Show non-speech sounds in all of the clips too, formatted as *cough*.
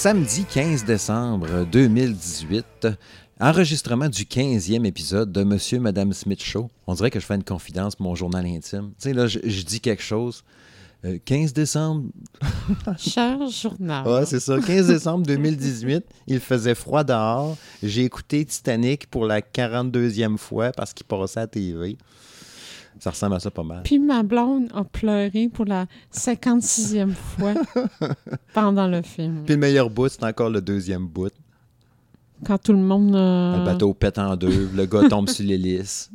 Samedi 15 décembre 2018, enregistrement du 15e épisode de Monsieur et Madame Smith Show. On dirait que je fais une confidence pour mon journal intime. Tu sais, là, je, je dis quelque chose. Euh, 15 décembre. *laughs* Cher journal. Ouais, c'est ça. 15 décembre 2018, il faisait froid dehors. J'ai écouté Titanic pour la 42e fois parce qu'il passait à TV. Ça ressemble à ça pas mal. Puis ma blonde a pleuré pour la 56e fois *laughs* pendant le film. Puis le meilleur bout, c'est encore le deuxième bout. Quand tout le monde. euh, Le bateau pète en deux, le gars tombe sur l'hélice.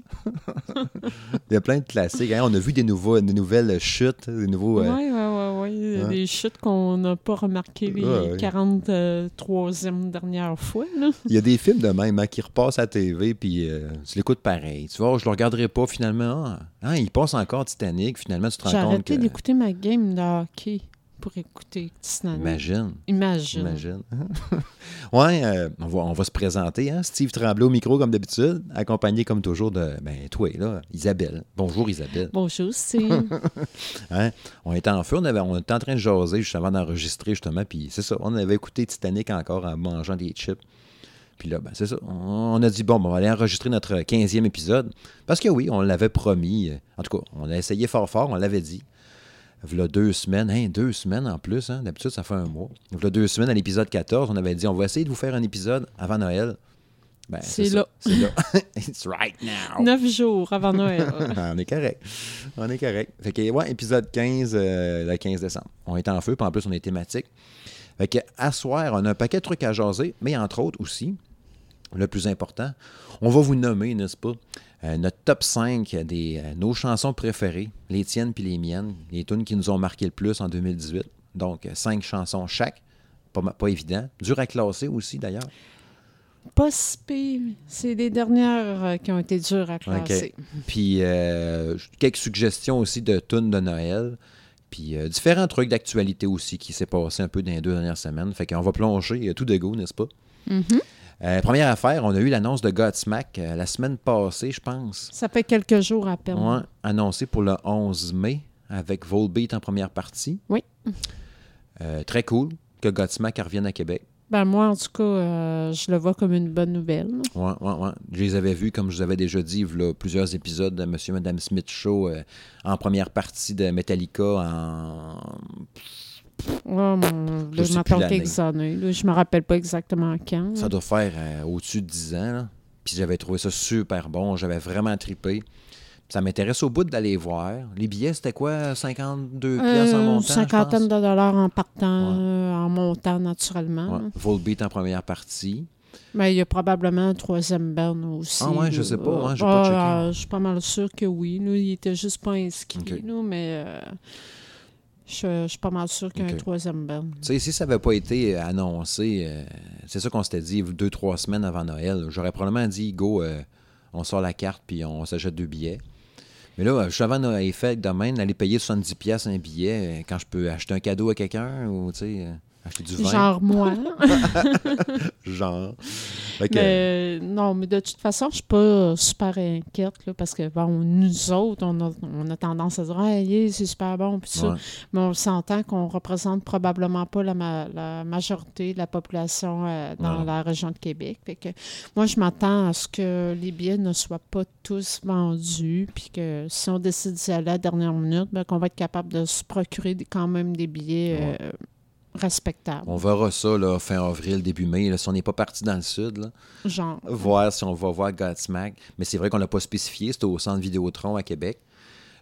Il y a plein de classiques. hein. On a vu des, nouveaux, des nouvelles chutes, des nouveaux. Oui, oui, oui. Ouais. Des chutes qu'on n'a pas remarquées les Ouais, ouais. 43e dernières fois. Là. Il y a des films de même hein, qui repassent à la TV, puis euh, tu l'écoutes pareil. Tu vois, je le regarderai pas finalement. Ah, hein, il passe encore Titanic. Finalement, tu te J'ai rends compte arrêté que. d'écouter ma game de hockey pour écouter Titanic. Imagine. Imagine. Imagine. *laughs* ouais, euh, on, va, on va se présenter. Hein? Steve Tremblay au micro, comme d'habitude, accompagné comme toujours de ben, toi, là, Isabelle. Bonjour, Isabelle. Bonjour, Steve. *laughs* Hein? On était en feu, on, avait- on était en train de jaser juste avant d'enregistrer, justement. Puis c'est ça, on avait écouté Titanic encore en mangeant des chips. Puis là, ben, c'est ça. On a dit, bon, ben, on va aller enregistrer notre 15e épisode. Parce que oui, on l'avait promis. En tout cas, on a essayé fort fort, on l'avait dit. V'là deux semaines, hein, deux semaines en plus, hein, d'habitude ça fait un mois. V'là deux semaines à l'épisode 14, on avait dit on va essayer de vous faire un épisode avant Noël. Ben, C'est là. C'est là. *laughs* *laughs* It's right now. Neuf jours avant Noël. *laughs* on est correct. On est correct. Fait que, ouais, épisode 15, euh, le 15 décembre. On est en feu, puis en plus, on est thématique. Fait que, à soir, on a un paquet de trucs à jaser, mais entre autres aussi, le plus important, on va vous nommer, n'est-ce pas, euh, notre top 5 des euh, nos chansons préférées, les tiennes puis les miennes, les tunes qui nous ont marqué le plus en 2018. Donc, 5 chansons chaque. Pas, pas évident. Dur à classer aussi, d'ailleurs. Pas si. C'est les dernières euh, qui ont été dures à classer. Puis euh, quelques suggestions aussi de tunes de Noël. Puis euh, différents trucs d'actualité aussi qui s'est passé un peu dans les deux dernières semaines. Fait qu'on va plonger euh, tout de go, n'est-ce pas? Mhm. Euh, première affaire, on a eu l'annonce de Godsmack euh, la semaine passée, je pense. Ça fait quelques jours à peine. Ouais, annoncé pour le 11 mai avec Volbeat en première partie. Oui. Euh, très cool que Godsmack revienne à Québec. Ben moi, en tout cas, je le vois comme une bonne nouvelle. Ouais, ouais, ouais. Je les avais vus, comme je vous avais déjà dit, plusieurs épisodes de Monsieur et Madame Smith Show en première partie de Metallica en. Mon- Je là, l'année. quelques années. Là, je me rappelle pas exactement quand. Ça doit faire euh, au-dessus de 10 ans. là. Puis j'avais trouvé ça super bon. J'avais vraiment trippé. Ça m'intéresse au bout d'aller voir. Les billets, c'était quoi? 52 pièces en Euh, montant cinquantaine de dollars en partant, Ouais. euh, en montant naturellement. Ouais. Volbeat en première partie. Mais il y a probablement un troisième band aussi. Ah ouais, je sais pas, hein, j'ai Ah, pas checké. ah, je suis pas mal sûr que oui. Là, il était juste pas inscrit, Ok. là, mais euh, je, je suis pas mal sûr qu'il y a Ok. un troisième band. Tu sais, si ça n'avait pas été annoncé, euh, c'est ça qu'on s'était dit deux, trois semaines avant Noël. J'aurais probablement dit, go, euh, on sort la carte puis on s'achète deux billets. Mais là, juste avant Noël fait demain, aller payer 70$ piastres un billet, euh, quand je peux acheter un cadeau à quelqu'un ou, tu sais, euh, acheter du vin. Genre moi. *laughs* Genre. Mais, non, mais de toute façon, je suis pas super inquiète, là, parce que, bon, nous autres, on a, on a tendance à dire, ah, yeah, c'est super bon, puis ça. ouais. Mais on s'entend qu'on représente probablement pas la, ma- la majorité de la population euh, dans Ouais. la région de Québec. Fait que moi, je m'attends à ce que les billets ne soient pas tous vendus, puis que si on décide d'y aller à la dernière minute, ben, qu'on va être capable de se procurer quand même des billets euh, respectables. On verra ça là, fin avril, début mai. là, si on n'est pas parti dans le sud, là, Genre. voir si on va voir Godsmack. Mais c'est vrai qu'on l'a pas spécifié. C'était au centre Vidéotron à Québec.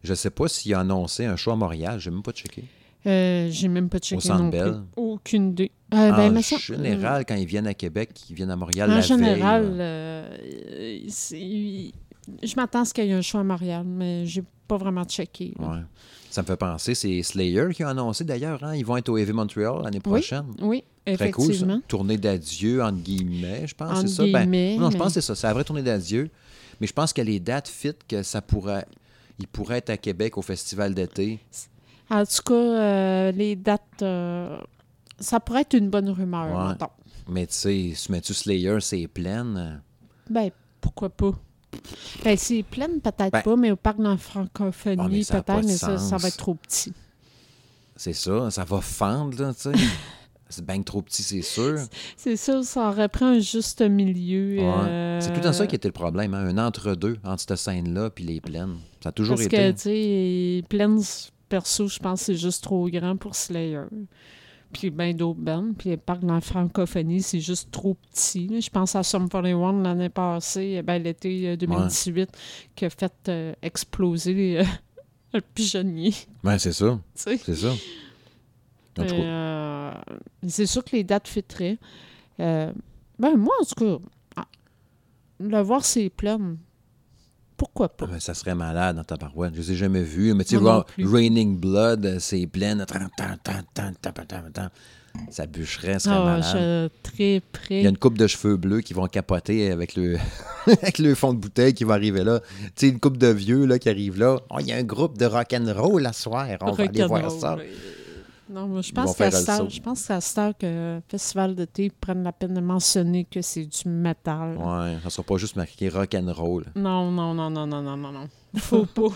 Je sais pas s'il a annoncé un show à Montréal. J'ai même pas checké. Euh, J'ai même pas checké Centre non plus. Bell. Aucune idée. Euh, ben, en ça- général, quand ils viennent à Québec, ils viennent à Montréal En la général, veille. euh, je m'attends à ce qu'il y ait un show à Montréal, mais j'ai pas vraiment checké. Ouais. Ça me fait penser, c'est Slayer qui a annoncé d'ailleurs. Hein? Ils vont être au Heavy Montreal l'année prochaine. Oui, Très cool, ça. Tournée d'adieu, entre guillemets, je pense, c'est ça? Ben, non, je mais- pense que c'est ça. C'est la vraie tournée d'adieu. Mais je pense que les dates fit que ça pourrait... Il pourrait être à Québec au festival d'été. En tout cas, euh, les dates, euh, ça pourrait être une bonne rumeur. Ouais. Mais tu sais, si mets-tu Slayer, c'est plein. Ben, pourquoi pas? Ben, c'est pleine, peut-être Ben- pas, mais au parc de la Ah, mais francophonie, ça a pas peut-être, mais ça, ça va être trop petit. C'est ça, ça va fendre, là, tu sais. *laughs* c'est bien trop petit, c'est sûr. C'est ça, ça pris un juste milieu. Ouais. euh, C'est tout dans ça qui était le problème, hein, un entre-deux entre cette scène-là puis les plaines. Ça a toujours Parce été. que, tu sais, Plains, perso, je pense que c'est juste trop grand pour Slayer. Puis ben d'autres bandes. Puis le parc dans la francophonie, c'est juste trop petit. là. Je pense à Sum 41 l'année passée, ben, l'été euh, 2018, qui a fait euh, exploser euh, *laughs* le pigeonnier. Ouais, c'est ça. *laughs* C'est ça. Euh, c'est sûr que les dates fitteraient. Euh, ben, moi, en tout cas, ah, le voir, c'est plein. Pourquoi pas? ben, ça serait malade dans ta parouette. Je les ai jamais vus. Mais tu sais. Raining Blood, euh, c'est plein. Ça bûcherait, ça serait Ah, malade. je très près. Il y a une coupe de cheveux bleus qui vont capoter avec le, *laughs* avec le fond de bouteille qui va arriver là. Tu sais, une coupe de vieux là, qui arrive là. Oh, il y a un groupe de rock'n'roll à soir. On va aller voir Rock'n'roll, ça. oui. Non, moi, je pense qu'à saut. je pense qu'à que Festival d'été prennent la peine de mentionner que c'est du métal. Ouais, ça sera pas juste marqué rock'n'roll. Non, non, non, non, non, non, non, non. *laughs* Faut pas. *laughs*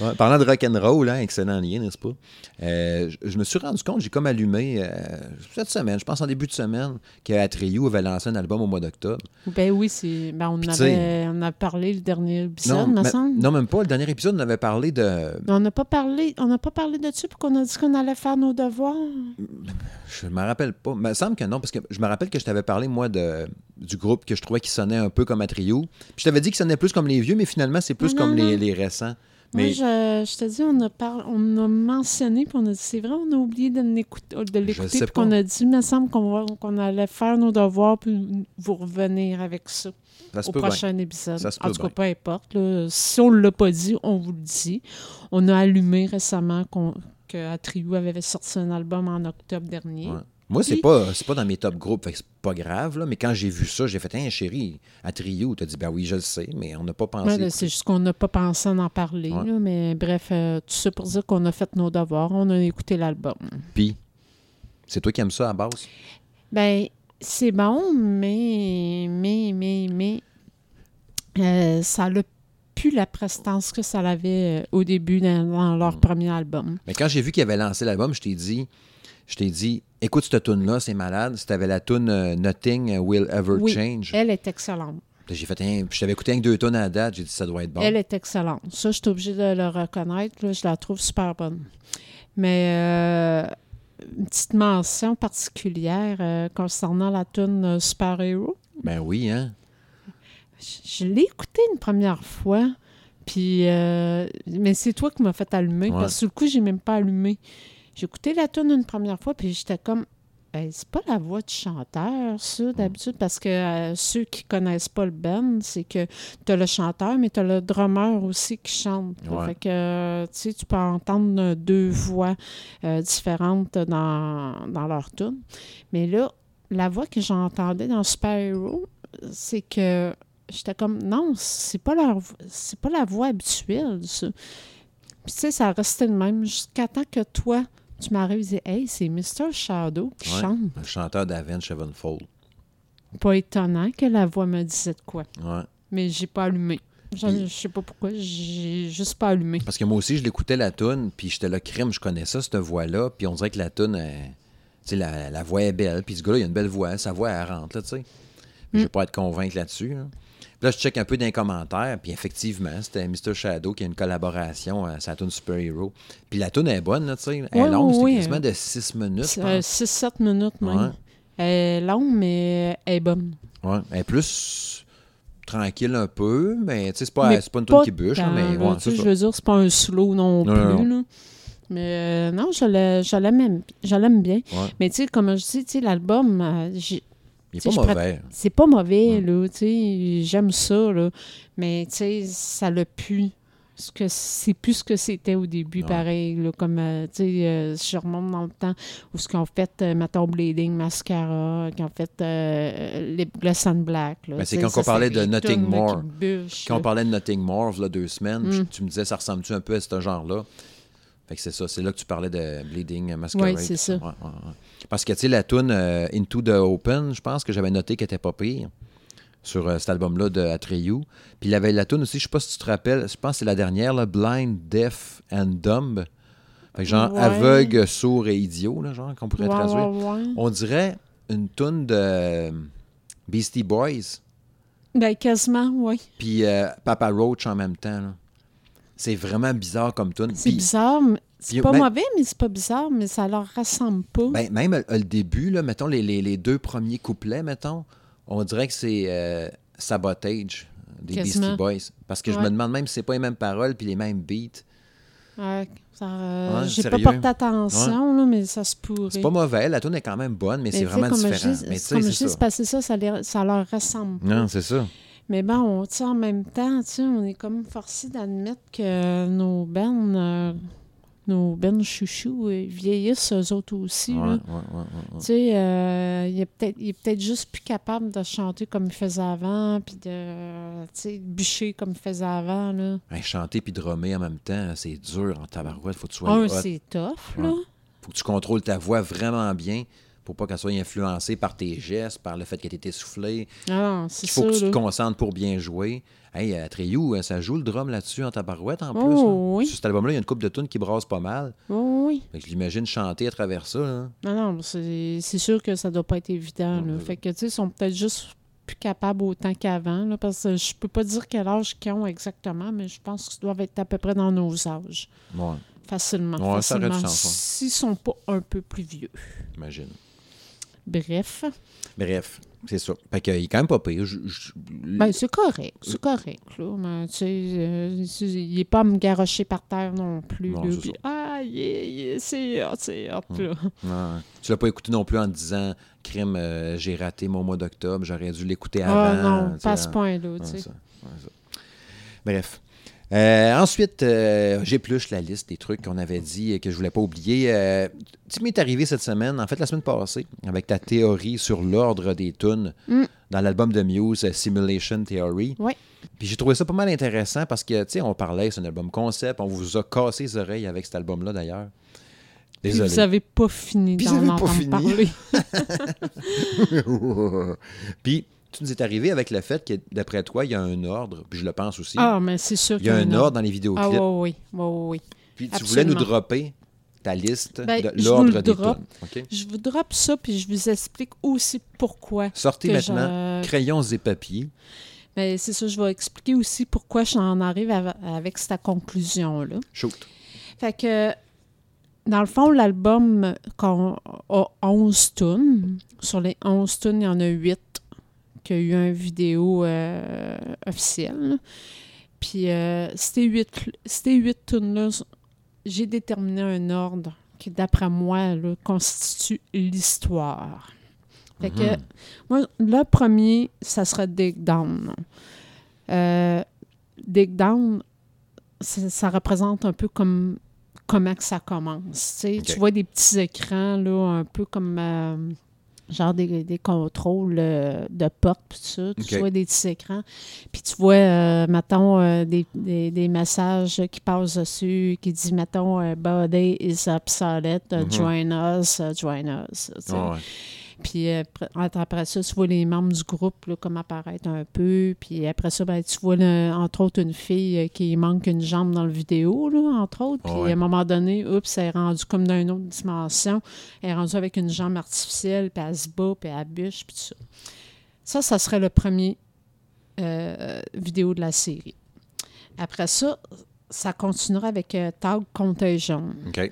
Ouais, parlant de rock'n'roll, hein, excellent lien, n'est-ce pas? Euh, je, je me suis rendu compte, j'ai comme allumé euh, cette semaine, je pense en début de semaine, qu'Atreyu avait lancé un album au mois d'octobre. ben oui, c'est. Ben on Puis, avait on a parlé le dernier épisode, me mais- semble. non, même pas. Le dernier épisode, on avait parlé de. On n'a pas parlé, on n'a pas parlé de ça, puis qu'on a dit qu'on allait faire nos devoirs. Je me rappelle pas. Il me semble que non, parce que je me rappelle que je t'avais parlé, moi, de, du groupe que je trouvais qui sonnait un peu comme Atreyu. Puis je t'avais dit qu'il sonnait plus comme les vieux, mais finalement, c'est plus Non, comme non, les, les récents. Moi, Mais je, je te dis, on a, on a mentionné, puis on a dit, c'est vrai, on a oublié de l'écouter, puis qu'on a dit, il me semble qu'on va- qu'on allait faire nos devoirs, puis vous revenir avec ça au bien. prochain épisode. Ça en tout cas, bien. peu importe. là. Si on ne l'a pas dit, on vous le dit. On a allumé récemment qu'on que Atriou avait sorti un album en octobre dernier. Ouais. Moi, c'est pas, c'est pas dans mes top groupes, fait que c'est pas grave, là, mais quand j'ai vu ça, j'ai fait, hein, chérie, à Trio, t'as dit, ben oui, je le sais, mais on n'a pas pensé. Ouais, là, c'est juste qu'on n'a pas pensé en en parler. Ouais. là, mais bref, euh, tout ça pour dire qu'on a fait nos devoirs. On a écouté l'album. Puis, c'est toi qui aimes ça à base? Ben, c'est bon, mais, mais, mais, mais, euh, ça n'a plus la prestance que ça avait euh, au début dans, dans leur premier album. Mais quand j'ai vu qu'il avait lancé l'album, je t'ai dit, je t'ai dit, écoute cette tune là c'est malade. Si t'avais la tune euh, Nothing Will Ever Oui, Change. Elle est excellente. J'ai fait, puis je t'avais écouté avec deux tonnes à la date, j'ai dit, ça doit être bon. Elle est excellente. Ça, je suis obligée de le reconnaître. là, je la trouve super bonne. Mais euh, une petite mention particulière euh, concernant la tune euh, Super Hero. Ben oui, hein? Je, je l'ai écoutée une première fois. Puis, euh, mais c'est toi qui m'as fait allumer. Ouais. Parce que sur le coup, j'ai même pas allumé. J'ai écouté la tune une première fois, puis j'étais comme. Ben, c'est pas la voix du chanteur, ça, d'habitude, parce que euh, ceux qui connaissent pas le band, c'est que tu as le chanteur, mais tu as le drummer aussi qui chante. Ouais. Fait que, euh, tu sais, tu peux entendre deux voix euh, différentes dans, dans leur tune. Mais là, la voix que j'entendais dans Super Hero, c'est que j'étais comme, non, c'est pas, leur, c'est pas la voix habituelle, ça. Puis, tu sais, ça restait le même jusqu'à temps que toi, tu m'arrives et dis, hey, c'est Mr. Shadow qui Ouais. chante. Le chanteur d'Avenge Sevenfold. Pas étonnant que la voix me disait de quoi. Ouais. Mais j'ai pas allumé. Je, sais pas pourquoi, j'ai juste pas allumé. Parce que moi aussi, je l'écoutais la tune, puis j'étais là, crime, je connais ça, cette voix-là, puis on dirait que la tune, elle- tu sais, la, la voix est belle, puis ce gars-là, il a une belle voix, sa voix, elle rentre, là, tu sais. Mm. Je vais pas être convaincu là-dessus. Puis là, je check un peu dans les commentaires, puis effectivement, c'était Mr. Shadow qui a une collaboration à sa tune Super Hero. Puis la tune est bonne, tu sais. Elle est longue, ouais, c'est quasiment de 6 minutes, je Euh, pense. 6-7 minutes même. Ouais. Elle est longue, mais elle est bonne. Ouais. Elle est plus tranquille un peu, mais tu sais, c'est pas, pas une tune qui bûche, tant, mais ouais, ça. Je veux dire, c'est pas un slow non, Non, plus. non, là. Mais euh, non, je l'ai- je l'aime bien. Ouais. Mais tu sais, comme je dis, l'album, euh, j'ai- Il est pas mauvais. c'est pas mauvais, Mm. là, tu sais, j'aime ça, là. Mais tu sais, ça l'a pu. Ce que c'est plus ce que c'était au début, pareil, là, comme, euh, tu sais, euh, je remonte dans le temps, où ce qu'on fait, euh, mettons, Bleeding, Mascara, qui ont fait euh, Lip Gloss and Black, Ben, c'est quand ça, on parlait de Nothing More. Quand on parlait de Nothing More, là, deux semaines, Mm. tu me disais, ça ressemble-tu un peu à ce genre-là? Fait que c'est ça. C'est là que tu parlais de Bleeding Masquerade. Ouais, c'est ça. Ouais, ouais, ouais. Parce que, tu sais, la tune euh, Into the Open, je pense que j'avais noté qu'elle était pas pire sur euh, cet album-là de Atreyu. Puis il y avait la tune aussi, je sais pas si tu te rappelles, je pense que c'est la dernière, là, Blind, Deaf and Dumb. Fait que genre Ouais. aveugle, sourd et idiot, là, genre, qu'on pourrait Ouais, traduire. ouais. On dirait une toune de euh, Beastie Boys, Ben, quasiment, oui. puis euh, Papa Roach en même temps. là. C'est vraiment bizarre comme tune. C'est Puis, bizarre. C'est pas même- mauvais, mais c'est pas bizarre, mais ça leur ressemble pas. ben, même euh, le début, là, mettons, les, les- les deux premiers couplets, mettons, on dirait que c'est euh, Sabotage des Quasiment. Beastie Boys. Parce que je me demande même si c'est pas les mêmes paroles puis les mêmes beats. Ouais, euh, Ouais, J'ai pas porté attention, là, mais ça se pourrait. C'est pas mauvais, la tune est quand même bonne, mais, Mais c'est vraiment comme différent. Je mais tu sais, comme je c'est dis, ça. c'est parce que ça, ça, les- ça leur ressemble pas. Non, c'est ça. Mais bon, tu sais, en même temps, on est comme forcé d'admettre que nos euh, nos bennes chouchous euh, vieillissent eux autres aussi. Ouais, ouais. Tu sais, euh, il est peut-être juste plus capable de chanter comme il faisait avant, puis de, tu bûcher comme il faisait avant, là. Hey, chanter puis drummer en même temps, c'est dur en tabarouette. Faut que tu sois c'est tough, là. Faut que tu contrôles ta voix vraiment bien pour pas qu'elle soit influencée par tes gestes, par le fait qu'elle est essoufflée. Ah, c'est Il faut que tu te là. concentres pour bien jouer. Hey, à Treyu, euh, ça joue le drum là-dessus en tabarouette en plus. Oh, oui. Sur cet album-là, il y a une coupe de tunes qui brasse pas mal. Oh, oui. Fait que je l'imagine chanter à travers ça. là. Non, non, c'est sûr que ça doit pas être évident. Là. Fait que, tu sais, ils sont peut-être juste plus capables autant qu'avant, parce que je peux pas dire quel âge qu'ils ont exactement, mais je pense qu'ils doivent être à peu près dans nos âges. Ouais, Facilement. Ouais, facilement. sens, ouais. S'ils sont pas un peu plus vieux. j'imagine. Bref. Bref, c'est ça. Fait qu'il est quand même pas pire. Je- je- Ben, c'est correct. C'est correct, là. Mais, tu sais, euh, il est pas à me garrocher par terre non plus. Non, là, puis, ah, yeah, yeah, c'est hot, c'est hot, là. Ouais. Tu l'as pas écouté non plus en disant Crime, euh, j'ai raté mon mois d'octobre, j'aurais dû l'écouter avant. Ah non, tu sais, pas ce hein. point-là, tu sais. Bref. Euh, ensuite, euh, j'épluche la liste des trucs qu'on avait dit et que je voulais pas oublier. Euh, tu m'es arrivé cette semaine, en fait la semaine passée, avec ta théorie sur l'ordre des tunes Mm. dans l'album de Muse, Simulation Theory. Ouais. Puis j'ai trouvé ça pas mal intéressant parce que, tu sais, on parlait, c'est un album concept, on vous a cassé les oreilles avec cet album-là d'ailleurs. Puis Désolé. vous avez pas fini Puis d'en entendre fini. parler. *laughs* *laughs* Puis tu nous es arrivé avec le fait que, d'après toi, il y a un ordre, puis je le pense aussi. Ah, mais c'est sûr il y a un ordre dans les vidéoclips. Ah, oui, oui, oui. Puis tu voulais nous dropper ta liste Ben, de vous l'ordre des drop. Je vous drop ça, puis je vous explique aussi pourquoi. Sortez maintenant je- crayons et papiers. Mais c'est ça, je vais expliquer aussi pourquoi j'en arrive avec cette conclusion-là. Shoot. Fait que, dans le fond, l'album a 11 tunes. Sur les 11 tunes, il y en a 8 qui a eu un vidéo euh, officiel. là. Puis, euh, ces 8, ces huit tunes-là, j'ai déterminé un ordre qui, d'après moi, là, constitue l'histoire. Fait que, Mhm. moi, le premier, ça sera Dig Down. Euh, Dig Down, ça, représente un peu comme comment que ça commence. Tu vois des petits écrans, là, un peu comme euh, genre des, des contrôles euh, de porte, tout ça. Tu vois des petits écrans. Puis tu vois, euh, mettons, euh, des, des- des messages qui passent dessus, qui disent, mettons, Body is obsolete, Mhm. join us, join us. Ouais. Puis euh, après, après ça, tu vois les membres du groupe là, comme apparaître un peu. Puis après ça, ben, tu vois entre autres une fille euh, qui manque une jambe dans le vidéo, là, entre autres. Puis Ouais. à un moment donné, oups, elle est rendue comme dans une autre dimension. Elle est rendue avec une jambe artificielle, puis elle se bat, puis elle bûche, puis tout ça. Ça, ça serait le premier euh, vidéo de la série. Après ça, ça continuera avec euh, Tag Contagion. OK.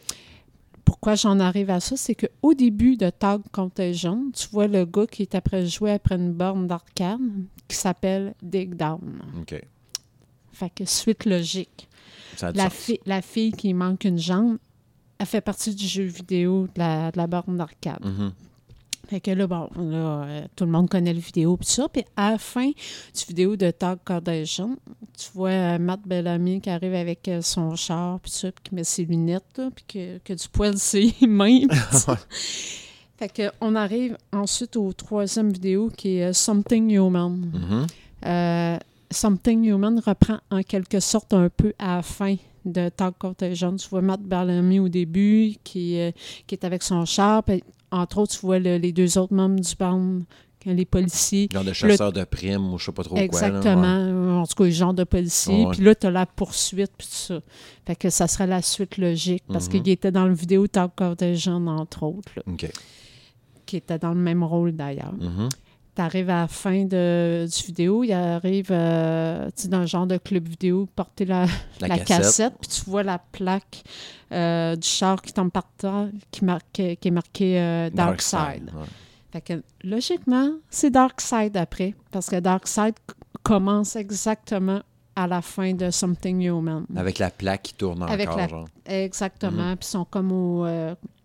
Pourquoi j'en arrive à ça, c'est qu'au début de Tag Contagion, tu vois le gars qui est après jouer après une borne d'arcade qui s'appelle Dig Down. OK. Fait que suite logique. Ça La, fi- la fille qui manque une jambe, elle fait partie du jeu vidéo de la, de la borne d'arcade. Mhm. Fait que là, bon, là, euh, tout le monde connaît le vidéo pis ça. Puis à la fin du vidéo de Tag Contagion, tu vois euh, Matt Bellamy qui arrive avec euh, son char puis ça, puis qui met ses lunettes, puis que, que du poil ses *laughs* mains. fait que on arrive ensuite au troisième vidéo qui est Something Human. Mhm. Euh, Something Human reprend en quelque sorte un peu à la fin de Tag Contagion. Tu vois Matt Bellamy au début qui, euh, qui est avec son char. puis entre autres, tu vois le- les deux autres membres du band que les policiers. Genre de chasseur de primes ou je sais pas trop Exactement. quoi. là, En tout cas, le genre de policier. Puis là, tu as la poursuite, puis tout ça. Fait que ça serait la suite logique, parce Mhm. qu'il était dans le vidéo Talk of the Jeune, entre autres, là. OK. qui était dans le même rôle d'ailleurs. Mhm. Tu arrives à la fin de, du vidéo, il arrive euh, tu sais, dans le genre de club vidéo, porter la, La, la cassette. puis tu vois la plaque euh, du char qui tombe par terre, qui, marque, qui est marqué euh, Dark, Side. ouais. Fait que logiquement, c'est Dark Side après, parce que Dark Side commence exactement à la fin de Something Human. Avec la plaque qui tourne Avec encore, la- genre. Exactement, puis ils sont comme au,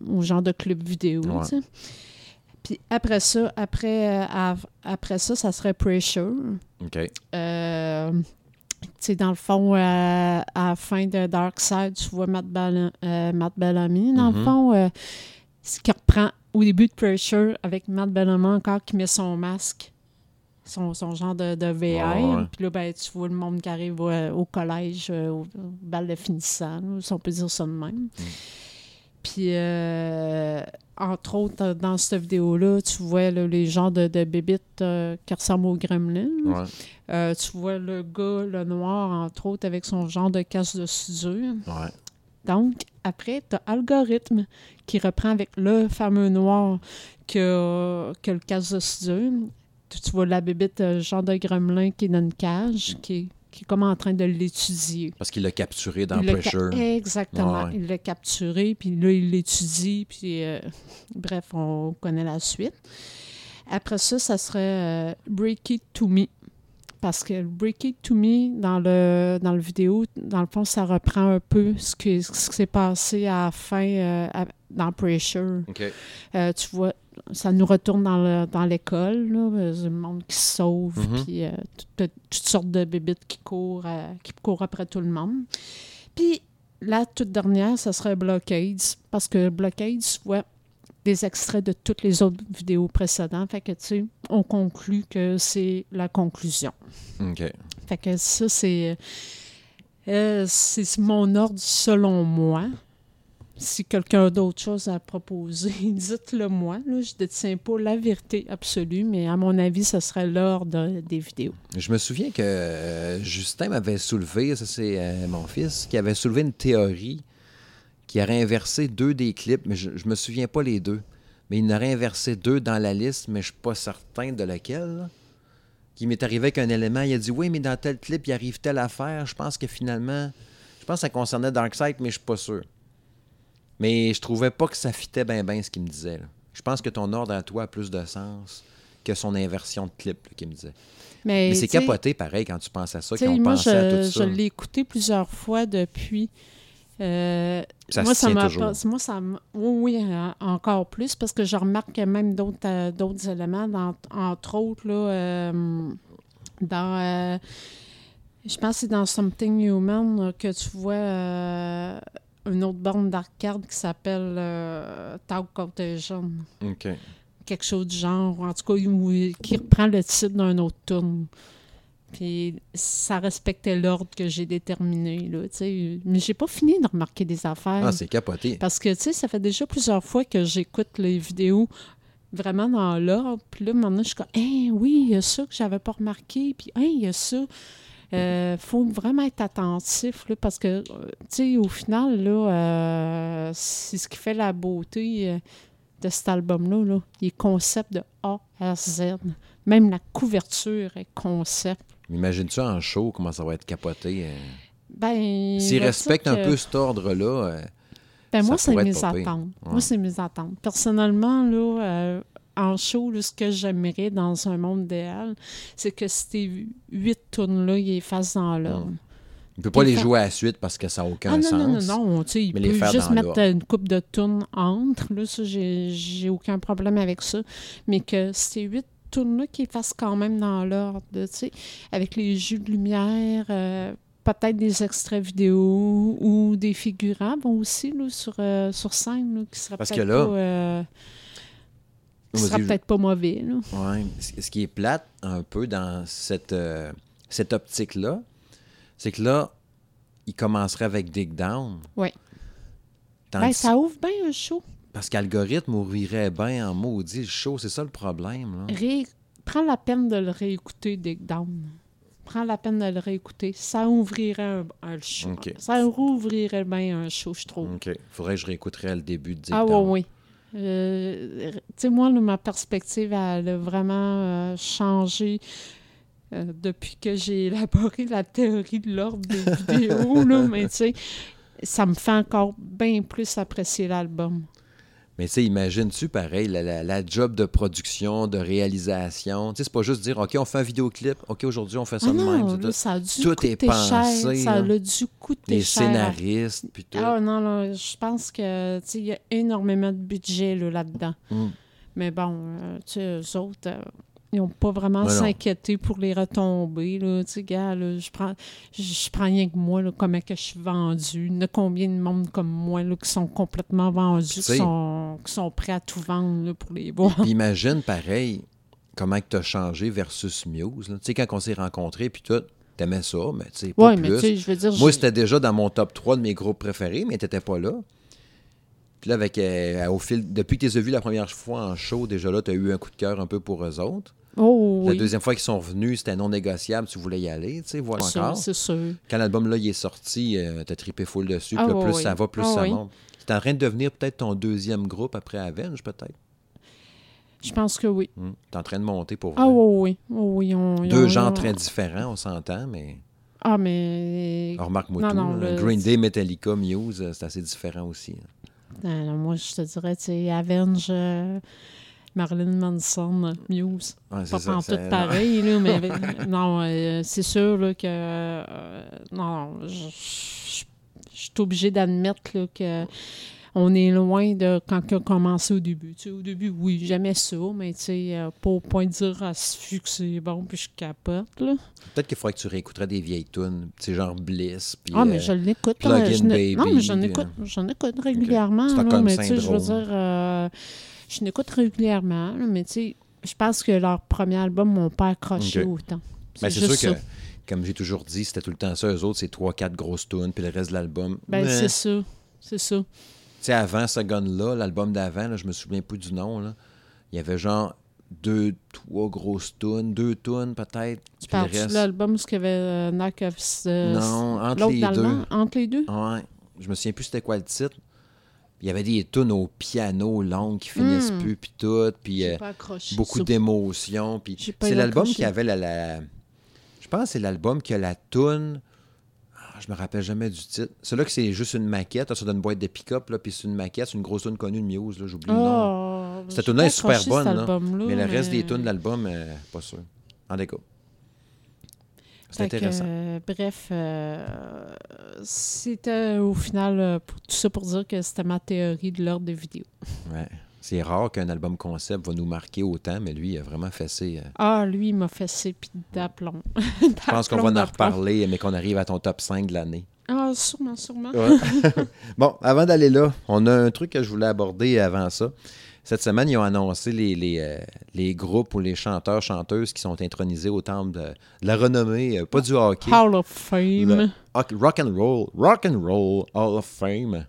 au genre de club vidéo. Ouais. Puis après ça, après, euh, après ça, ça serait Pressure. OK. Euh, tu sais, dans le fond, euh, à la fin de Dark Side, tu vois Matt, Bell- Matt Bellamy, dans le Mhm. fond, ce qui reprend au début de Pressure avec Matt Bellamy encore qui met son masque, son, son genre de, de VR. Ouais, ouais. Puis là, ben, tu vois le monde qui arrive au collège, au, au bal de finissant, si on peut dire ça de même. Puis, euh, entre autres, euh, dans cette vidéo-là, tu vois là, les genres de, de bébites euh, qui ressemblent aux gremlins. Ouais. Euh, tu vois le gars, le noir, entre autres, avec son genre de casse de soudure. Ouais. Donc, après, tu as Algorithme qui reprend avec le fameux noir que, que le casse de soudure. Tu, vois la bébite, genre de gremlin qui est dans une cage, qui est, qui est comme en train de l'étudier. Parce qu'il l'a capturé dans Il l'a ca- Pressure. Exactement. Ouais. Il l'a capturé, puis là, il l'étudie, puis euh, *laughs* bref, on connaît la suite. Après ça, ça serait euh, Break It To Me. Parce que Break It To Me, dans le, dans le vidéo, dans le fond, ça reprend un peu ce, que, ce qui s'est passé à la fin euh, à- dans Pressure. Tu vois, ça nous retourne dans le- dans l'école, euh, le monde qui se sauve, Mhm. puis euh, tout- toutes sortes de bébites qui courent, euh, qui courent après tout le monde. Puis la toute dernière, ça serait Blockades, parce que Blockades, tu vois des extraits de toutes les autres vidéos précédentes, fait que tu sais, on conclut que c'est la conclusion. OK. Fait que ça, c'est euh, c'est mon ordre selon moi. Si quelqu'un a d'autre chose à proposer, *laughs* dites-le moi. Je ne détiens pas la vérité absolue, mais à mon avis, ce serait l'ordre des vidéos. Je me souviens que euh, Justin m'avait soulevé, ça c'est euh, mon fils, qui avait soulevé une théorie qui aurait inversé deux des clips, mais je, je me souviens pas les deux. Mais il aurait inversé deux dans la liste, mais je suis pas certain de lequel. là. Qui m'est arrivé avec un élément, il a dit oui, mais dans tel clip, il arrive telle affaire. Je pense que finalement, je pense que ça concernait Darkseid, mais je suis pas sûr. Mais je trouvais pas que ça fitait bien bien ce qu'il me disait. là. Je pense que ton ordre à toi a plus de sens que son inversion de clip qu'il me disait. Mais, Mais c'est capoté, pareil, quand tu penses à ça, moi, pensait à je, tout je ça. l'ai écouté plusieurs fois depuis. Euh, Ça moi, se ça tient pas- moi, ça oui, oui, euh, encore plus, parce que je remarque même d'autres euh, d'autres éléments, dans- entre autres, là, euh, dans. euh, je pense que c'est dans Something Human que tu vois une autre borne d'arcade qui s'appelle euh, Talk Contagion. OK. Quelque chose du genre, en tout cas, qui reprend le titre d'un autre tourne. Puis ça respectait l'ordre que j'ai déterminé, là, tu sais. Mais j'ai pas fini de remarquer des affaires. Ah, c'est capoté. Parce que, tu sais, ça fait déjà plusieurs fois que j'écoute les vidéos vraiment dans l'ordre. Puis là, maintenant, je suis comme, hey, oui, il y a ça que j'avais pas remarqué. Puis, hey, il y a ça. Il faut vraiment être attentif, là, parce que, euh, tu sais, au final, là, euh, c'est ce qui fait la beauté euh, de cet album-là. Là. Il est concept de A à Z. Même la couverture est concept. Imagine-tu en show comment ça va être capoté. euh? Ben, S'il le respecte un peu cet ordre-là, euh, Ben, Ça moi, c'est mes attentes. Ouais. Moi, c'est mes attentes. Personnellement, là, euh, en show, là, ce que j'aimerais dans un monde idéal, c'est que ces huit tunes-là, ils les fassent dans l'ordre. il peut pas les jouer à la suite parce que ça n'a aucun Ah non, sens. non, non, non, tu sais, il mais peut juste mettre une coupe de tunes entre, là, ça, j'ai j'ai aucun problème avec ça, mais que ces huit tunes-là qu'ils fassent quand même dans l'ordre, tu sais, avec les jeux de lumière, euh, peut-être des extraits vidéo ou des figurants vont aussi là, sur, euh, sur scène, là, qui seraient Parce peut-être que là- pas, euh, seraient je- peut-être pas mauvais. Là. Ouais. Ce ce qui est plate un peu dans cette, euh, cette optique-là, c'est que là, il commencerait avec Dig Down. Tandis- Ben, ça ouvre bien un show. Parce qu'algorithme ouvrirait bien en maudit le show, c'est ça le problème. Là. Ré- prends la peine de le réécouter, Dick Down. Prends la peine de le réécouter. Ça ouvrirait un, un show. Ça rouvrirait bien un show, je trouve. OK. Faudrait que je réécouterais le début de Dick Ah oui, Down. oui. Euh, tu sais, moi, là, ma perspective, elle a vraiment euh, changé euh, depuis que j'ai *laughs* élaboré la théorie de l'ordre des *laughs* vidéos, là, mais tu sais, ça me fait encore bien plus apprécier l'album. Mais tu sais, imagines-tu pareil, la, la- la job de production, de réalisation? Tu sais, c'est pas juste dire, OK, on fait un vidéoclip, OK, aujourd'hui, on fait ça Ah de même. non, là, tout. ça a dû tout est pensé, cher. Ça là. a dû coûter Les cher. scénaristes, puis tout. Ah non, là, je pense que tu sais, il y a énormément de budget là, là-dedans. Mm. Mais bon, euh, tu sais, eux autres, euh, ils n'ont pas vraiment Ouais, non. s'inquiéter pour les retombées. Là. Tu sais, gars, là, je prends, je, prends rien que moi, là, comment que je suis vendu. Il y en a combien de monde comme moi là, qui sont complètement vendus, qui sont, qui sont prêts à tout vendre là, pour les voir? Puis imagine, pareil, comment tu as changé versus Muse. Tu sais, quand on s'est rencontrés, puis tout, t'aimais ça, mais tu sais, pas plus. tu sais, je veux dire... Moi, c'était déjà dans mon top 3 de mes groupes préférés, mais t'étais pas là. Puis là, avec, euh, au fil, depuis que tu les as vus la première fois en show, déjà là, tu as eu un coup de cœur un peu pour eux autres. Oh, La deuxième fois qu'ils sont venus, c'était non négociable, tu voulais y aller, tu sais, sûr, encore. c'est sûr. Quand l'album là il est sorti, euh, t'as trippé full dessus, Ah puis là, oui, plus oui. ça va, plus Ah ça oui. monte. C'est en train de devenir peut-être ton deuxième groupe après Avenge, peut-être? Je pense que oui. Hmm. T'es en train de monter pour vrai. Ah oui, oui. Oh, oui on- Deux ont- genres très différents, on s'entend, mais Ah, mais... on remarque moi Non, tout. non, le- Green Day, Metallica, Muse, euh, c'est assez différent aussi. Non, non, moi, je te dirais, tu sais, Avenge, euh, Marilyn Manson, Muse. Ouais, c'est Pas ça, en tout pareil, là, mais *laughs* non, euh, c'est sûr là, que. euh, non, je, suis obligée d'admettre que. On est loin de quand on a commencé au début. Tu sais, au début, oui, j'aimais ça, mais tu sais, euh, pas au point de dire ah, vu que c'est bon, puis je capote. Là. Peut-être qu'il faudrait que tu réécouterais des vieilles tunes, tu sais, genre Bliss. Puis, Ah, mais je l'écoute. Plug in Baby, Non, mais j'en écoute, j'en écoute régulièrement. mais tu sais, je veux dire, je l'écoute régulièrement, là, mais tu sais, je pense que leur premier album m'ont pas accroché autant. ben, c'est sûr que, comme j'ai toujours dit, c'était tout le temps ça. Eux autres, c'est 3-4 grosses tunes, puis le reste de l'album. Ben, c'est ça. C'est ça. Tu sais, avant ce gun-là, l'album d'avant, je me souviens plus du nom, là, il y avait genre deux, trois grosses tunes, deux tunes peut-être. Tu parles le reste- de l'album où il y avait euh, Knock of euh, Non, entre les deux. Entre les deux? Ouais. Je me souviens plus c'était quoi le titre. Il y avait des tunes au piano longues qui finissent Hmm. plus, puis tout, puis euh, beaucoup d'émotions. Puis c'est l'album qui avait la, la- Je pense que c'est l'album qui a la tune. Ah, je me rappelle jamais du titre. C'est là que c'est juste une maquette, ça donne une boîte de pick-up, là, puis c'est une maquette, c'est une grosse tune connue de Muse, là, j'oublie le nom. Ah, Cette tune-là est super bonne, là, Mais le reste des tunes de l'album, euh, pas sûr. En déco. C'est que, intéressant. euh, bref, euh, c'était au final euh, pour- tout ça pour dire que c'était ma théorie de l'ordre des vidéos. *laughs* Ouais. C'est rare qu'un album concept va nous marquer autant, mais lui, il a vraiment fessé. euh, Ah, lui, il m'a fessé puis d'aplomb. *laughs* Je pense qu'on va en reparler, mais qu'on arrive à ton top 5 de l'année. Ah, sûrement, sûrement. *laughs* bon, avant d'aller là, on a un truc que je voulais aborder avant ça. Cette semaine, ils ont annoncé les, les, euh, les groupes ou les chanteurs, chanteuses qui sont intronisés au temple de, de la renommée, euh, pas du hockey. Hall of Fame. Le rock and roll, rock and roll Hall of Fame.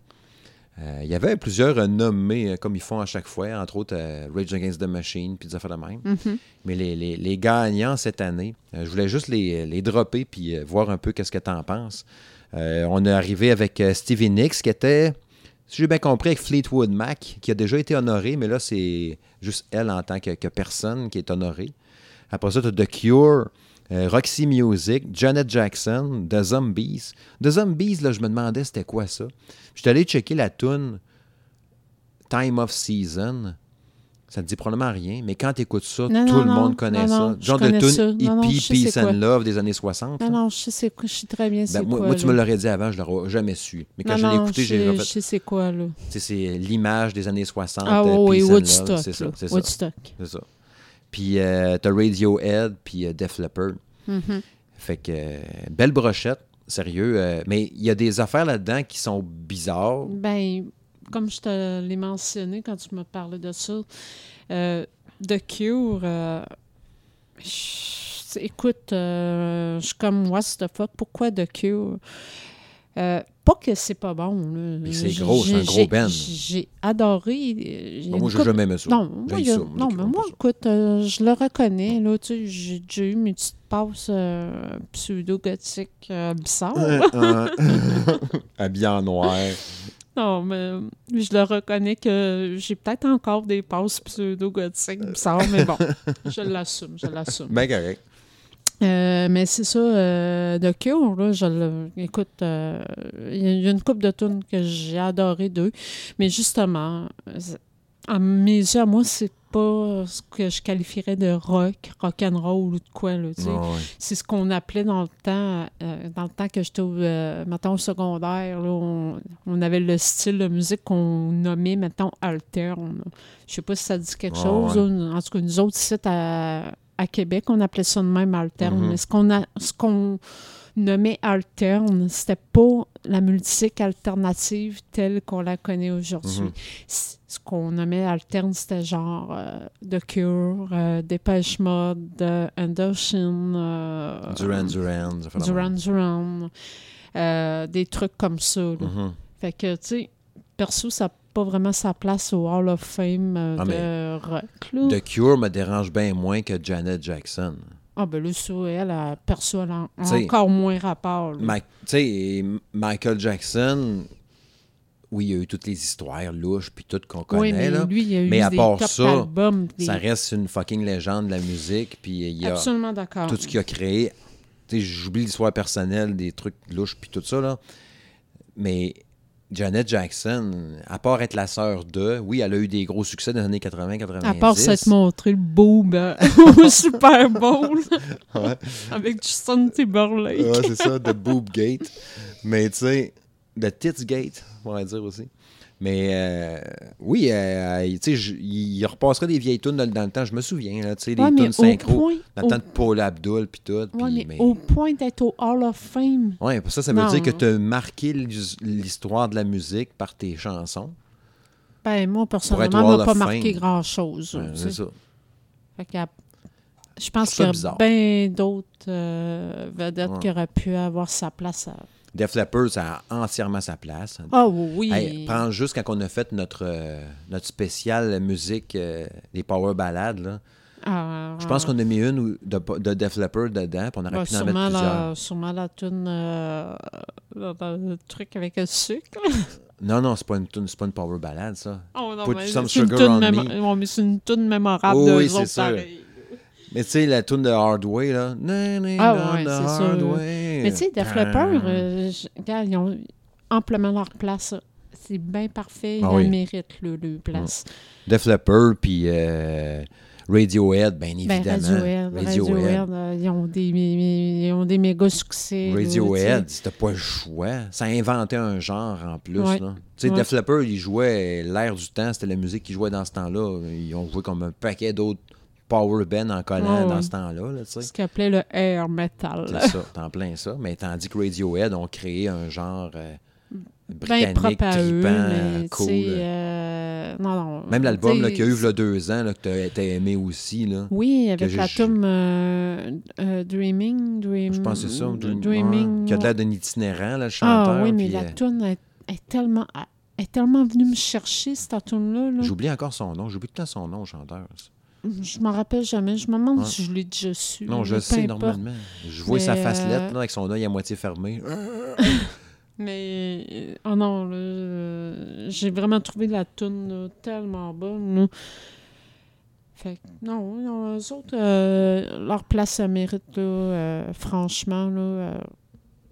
Euh, Il y avait plusieurs nommés, comme ils font à chaque fois, entre autres euh, Rage Against the Machine, puis des affaires de même. Mhm. Mais les, les- les gagnants cette année, euh, je voulais juste les, les dropper puis voir un peu qu'est-ce que tu en penses. On est arrivé avec Stevie Nicks qui était, si j'ai bien compris, avec Fleetwood Mac, qui a déjà été honoré, mais là, c'est juste elle en tant que, personne qui est honorée. Après ça, tu as The Cure, euh, Roxy Music, Janet Jackson, The Zombies. The Zombies, là, je me demandais c'était quoi ça. Je suis allé checker la tune Time of Season. Ça te dit probablement rien, mais quand tu écoutes ça, Non, tout non, le non, monde connaît ça. Genre de tune hippie, peace and love des années 60. Non, là. non, je sais, je sais très bien c'est Ben, moi, quoi. moi, tu là. me l'aurais dit avant, je l'aurais jamais su. Mais quand je l'ai écouté, j'ai refait. je sais c'est quoi, là. C'est l'image des années 60. Ah euh, oui, peace and love, Woodstock. C'est ça, c'est ça. Woodstock. C'est ça. Puis euh, t'as Radiohead, puis euh, Def Leppard. Mhm. Fait que, euh, belle brochette, sérieux. euh, mais il y a des affaires là-dedans qui sont bizarres. Ben, comme je te l'ai mentionné quand tu me parlais de ça, euh, The Cure, euh, je- écoute, euh, je suis comme, what the fuck, pourquoi The Cure? Euh, pas que c'est pas bon. c'est J'ai- gros, c'est un gros band. J'ai adoré. moi, j'ai couple- jamais aimé ça. Non, J'ai moi, ça, moi, non mais moi, écoute, euh, je le reconnais. Là, tu sais, j'ai déjà eu mes petites passes euh, pseudo-gothiques euh, bizarres. *laughs* Habillé en noir. Non, mais euh, je le reconnais que j'ai peut-être encore des passes pseudo-gothiques bizarres, mais bon, *laughs* je l'assume, je l'assume. Ben correct. Euh, mais c'est ça, euh, The Cure, là, je le, écoute, euh, il y a- il y a une couple de tunes que j'ai adoré d'eux, mais justement, euh, à mes yeux, à moi, c'est pas ce que je qualifierais de rock, rock and roll ou de quoi, là, tu sais. C'est ce qu'on appelait dans le temps, euh, dans le temps que j'étais au, euh, mettons, au secondaire, là, on, on avait le style de musique qu'on nommait, mettons, alterne. Je sais pas si ça dit quelque chose. ouais. En tout cas, nous autres, ici, à, à Québec, on appelait ça de même alterne. Mhm. Mais ce qu'on a, ce qu'on nommait alterne, c'était pas la musique alternative telle qu'on la connaît aujourd'hui. Mhm. C- Ce qu'on nommait alterne, c'était genre euh, The Cure, euh, Dépêche Mode, euh, Endorshin, euh, Duran Duran. Duran. Duran, des trucs comme ça. là. Mhm. Fait que, tu sais, perso, ça n'a pas vraiment sa place au Hall of Fame Ah, de rock. là. The Cure me dérange bien moins que Janet Jackson. Ah, ben là, ça, elle, elle, perso, elle a T'sais, encore moins rapport. Ma- Tu sais, Michael Jackson, oui, il y a eu toutes les histoires louches puis tout qu'on connaît. oui, mais là. lui, il y a eu Mais à des part top ça, albums. des- Ça reste une fucking légende de la musique. Puis il y a Absolument d'accord. tout ce qu'il a créé. J'oublie l'histoire personnelle, des trucs louches puis tout ça, là. Mais Janet Jackson, à part être la sœur de, oui, elle a eu des gros succès dans les années 80-90. À part s'être montré le boob euh, *laughs* au Super Bowl *laughs* Ouais. avec Justin Timberlake. Ouais, c'est ça, The Boob Gate. Mais tu sais, The Tits Gate, on va dire aussi. Mais euh, oui, euh, tu sais, il repasserait des vieilles tunes dans, dans le temps, je me souviens, là, tu sais, des Ouais, tunes au synchro. point, Dans au- le temps de Paul Abdul puis tout. ouais, puis- mais mais- au point d'être au Hall of Fame. Pour ça, ça veut Non. dire que tu as marqué l'his- l'histoire de la musique par tes chansons. Ben, moi, personnellement, m'a pas marqué grand-chose. Ouais, c'est ça. Fait que, je pense qu'il y a bien d'autres euh, vedettes qui auraient pu avoir sa place. À... Def Leppard, ça a entièrement sa place. Ah oui. Hey, prends juste quand on a fait notre, euh, notre spécial musique, euh, les power ballades, là. Ah, Je pense qu'on a mis une ou- de, de Def Leppard dedans, puis on aurait ben, pu en mettre sûrement, plusieurs. la, sûrement la toune, euh, le, le truc avec le sucre. Non, non, c'est pas une tune- c'est pas une power ballade, ça. Oh, non, Put mais some sugar on me. mais c'est une toune mémorable Oh de oui, c'est. Mais tu sais, la tune de Hardway, là. Ah ouais, c'est sûr. Mais tu sais, Def Leppard, euh, je- regarde, ils ont amplement leur place. C'est bien parfait. Ils Ah oui. méritent le, leur place. Def Leppard, puis euh, Radiohead, bien Ben, évidemment. Radiohead, Radiohead, euh, ils, ont des, ils ont des méga succès. Radiohead, c'était pas le choix. Ça a inventé un genre en plus. Ouais. là. Tu sais, Ouais. Def Leppard, ils jouaient l'air du temps, c'était la musique qu'ils jouaient dans ce temps-là. Ils ont joué comme un paquet d'autres power bands en collant Ouais, dans ce temps-là. là, tu sais. Ce qu'ils appelaient le air metal. C'est ça, t'en plein ça. Mais tandis que Radiohead ont créé un genre euh, Bien britannique, à eux, mais tu cool. euh, non, non. Même l'album qu'il y a eu il y a deux ans, là, que t'as aimé aussi. Là. Oui, avec la tune euh, euh, Dreaming, Dream, Je pense que c'est ça. Dream- Dreaming. qui a l'air d'un itinérant, là, le chanteur. Ah oui, mais puis, la euh, tune est, est tellement est tellement venue me chercher cette tune là. là. J'oublie encore son nom. J'oublie tout le temps son nom, chanteur. Je m'en rappelle jamais. Je me demande si je l'ai déjà su. Non, je le sais importe. normalement. Je vois Mais, sa euh, facelette là, avec son œil à moitié fermé. *laughs* *laughs* Mais euh, oh non, là, euh, j'ai vraiment trouvé la tune là, tellement bonne. là. Fait que, non, non, eux autres, euh, leur place ça mérite là, euh, franchement là, euh,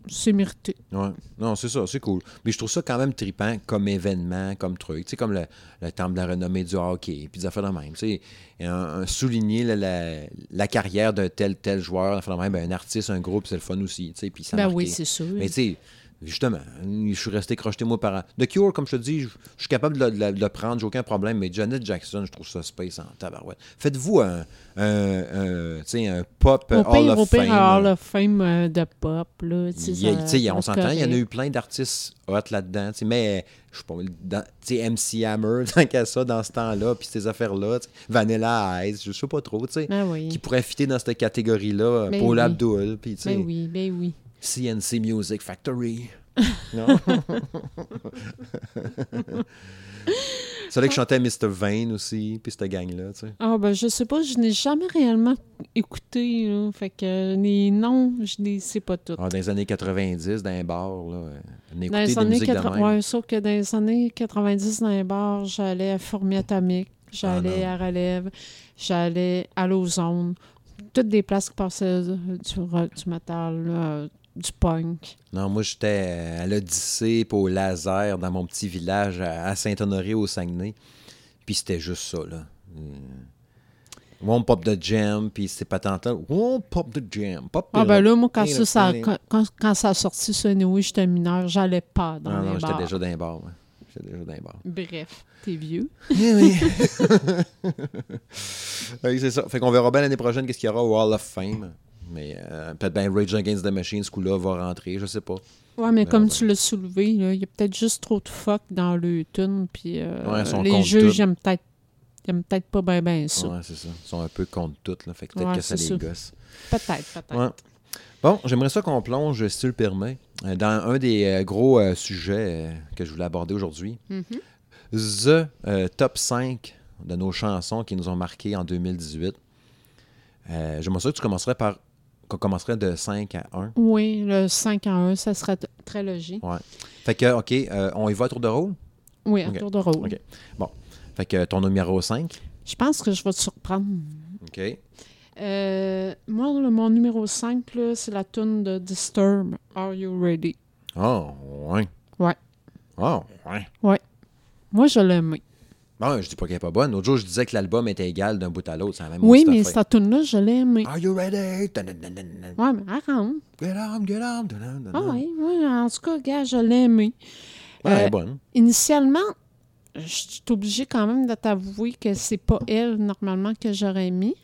c'est mérité. Ouais. Non, c'est ça, c'est cool. Mais je trouve ça quand même trippant comme événement, comme truc. Tu sais, comme le, le temple de la renommée du hockey, puis des affaires de même. Tu sais, un, un souligner la, la carrière d'un tel, tel joueur, même, ben, un artiste, un groupe, c'est le fun aussi. Tu sais, puis ça Ben marqué. oui, c'est sûr. Mais tu sais, justement, je suis resté crocheté moi par an. The Cure, comme je te dis, je je suis capable de le, de le- de le prendre, j'ai aucun problème. Mais Janet Jackson, je trouve ça space en tabarouette. Faites-vous un, un, un, un pop au Hall pire, of au pire, Fame. un Hall of Fame euh, de pop, là, Il on s'entend, il y en a eu plein d'artistes hot là-dedans, mais je sais pas, dans- MC Hammer, *laughs* tant qu'à ça, dans ce temps-là, puis ces affaires-là, Vanilla Ice, je sais pas trop, tu sais, Ben oui. qui pourrait fitter dans cette catégorie-là, Ben Paul oui. Abdul, puis tu sais, Ben oui, ben oui. CNC Music Factory, *laughs* Non? *laughs* C'est là que chantait Mr. Vane aussi, puis cette gang-là, tu sais. Ah, ben, je sais pas, je n'ai jamais réellement écouté, là. Fait que les noms, je les sais pas tous. Ah, dans les années 90, dans les bars, là, on Dans écoutait les des années musiques de 80, même. ouais, sauf que dans les années 90, dans les bars, j'allais à Fourmi Atomique, j'allais Ah, à Relève, j'allais à l'Ozone. Toutes des places qui passaient du rock, du metal, là, du punk. Non, moi, j'étais euh, à l'Odyssée, puis au laser, dans mon petit village à Saint-Honoré, au Saguenay. Puis c'était juste ça, là. Euh, One pop the jam, puis c'est pas tant là. One pop the jam. Pop Ah ben là, moi, quand, ça, quand, ça a sorti oui, j'étais mineur, j'allais pas dans Non, les non, j'étais bars. déjà dans les bars. ouais. J'étais déjà dans les bars. Bref, t'es vieux. *laughs* Eh oui. *laughs* oui, c'est ça. Fait qu'on verra bien l'année prochaine qu'est-ce qu'il y aura au Hall of Fame. Mais euh, peut-être bien Rage Against the Machine, ce coup-là, va rentrer, je sais pas. Ouais, mais comme tu l'as soulevé, il y a peut-être juste trop de fuck dans le tune, puis euh, Ouais, les tout. j'aime peut-être j'aime peut-être pas bien ben ça. Ouais, c'est ça. Ils sont un peu contre tout, là. Fait que peut-être Ouais, que ça les gosse. Peut-être, peut-être. Ouais. Bon, j'aimerais ça qu'on plonge, si tu le permets, euh, dans un des euh, gros euh, sujets que je voulais aborder aujourd'hui. Mhm. The euh, top 5 de nos chansons qui nous ont marqués en 2018. Euh, J'aimerais ça que tu commencerais par. Qu'on commencerait de 5 à 1. Oui, le 5 en 1, ça serait très logique. Ouais. Fait que, OK, euh, on y va à tour de rôle? Oui, à Ok. tour de rôle. Ok. Fait que ton numéro 5. Je pense que je vais te surprendre. OK. Euh, moi, le- mon numéro 5, là, c'est la tune de Disturb, Are You Ready? Oh, ouais. Ouais. Oh, ouais. Moi, je l'ai aimé. Bon, je dis pas qu'elle est pas bonne. L'autre jour, je disais que l'album était égal d'un bout à l'autre. C'est la même Oui, mais cette tune-là, je l'ai aimé. Are you ready? Dun, dun, dun, dun, dun. Ouais, mais arrête. Get on, get on. Ah oui, oui, en tout cas, gars, je l'ai aimé. Ouais, elle est Euh, bonne. Initialement, je suis obligée quand même de t'avouer que c'est pas elle, normalement, que j'aurais mis.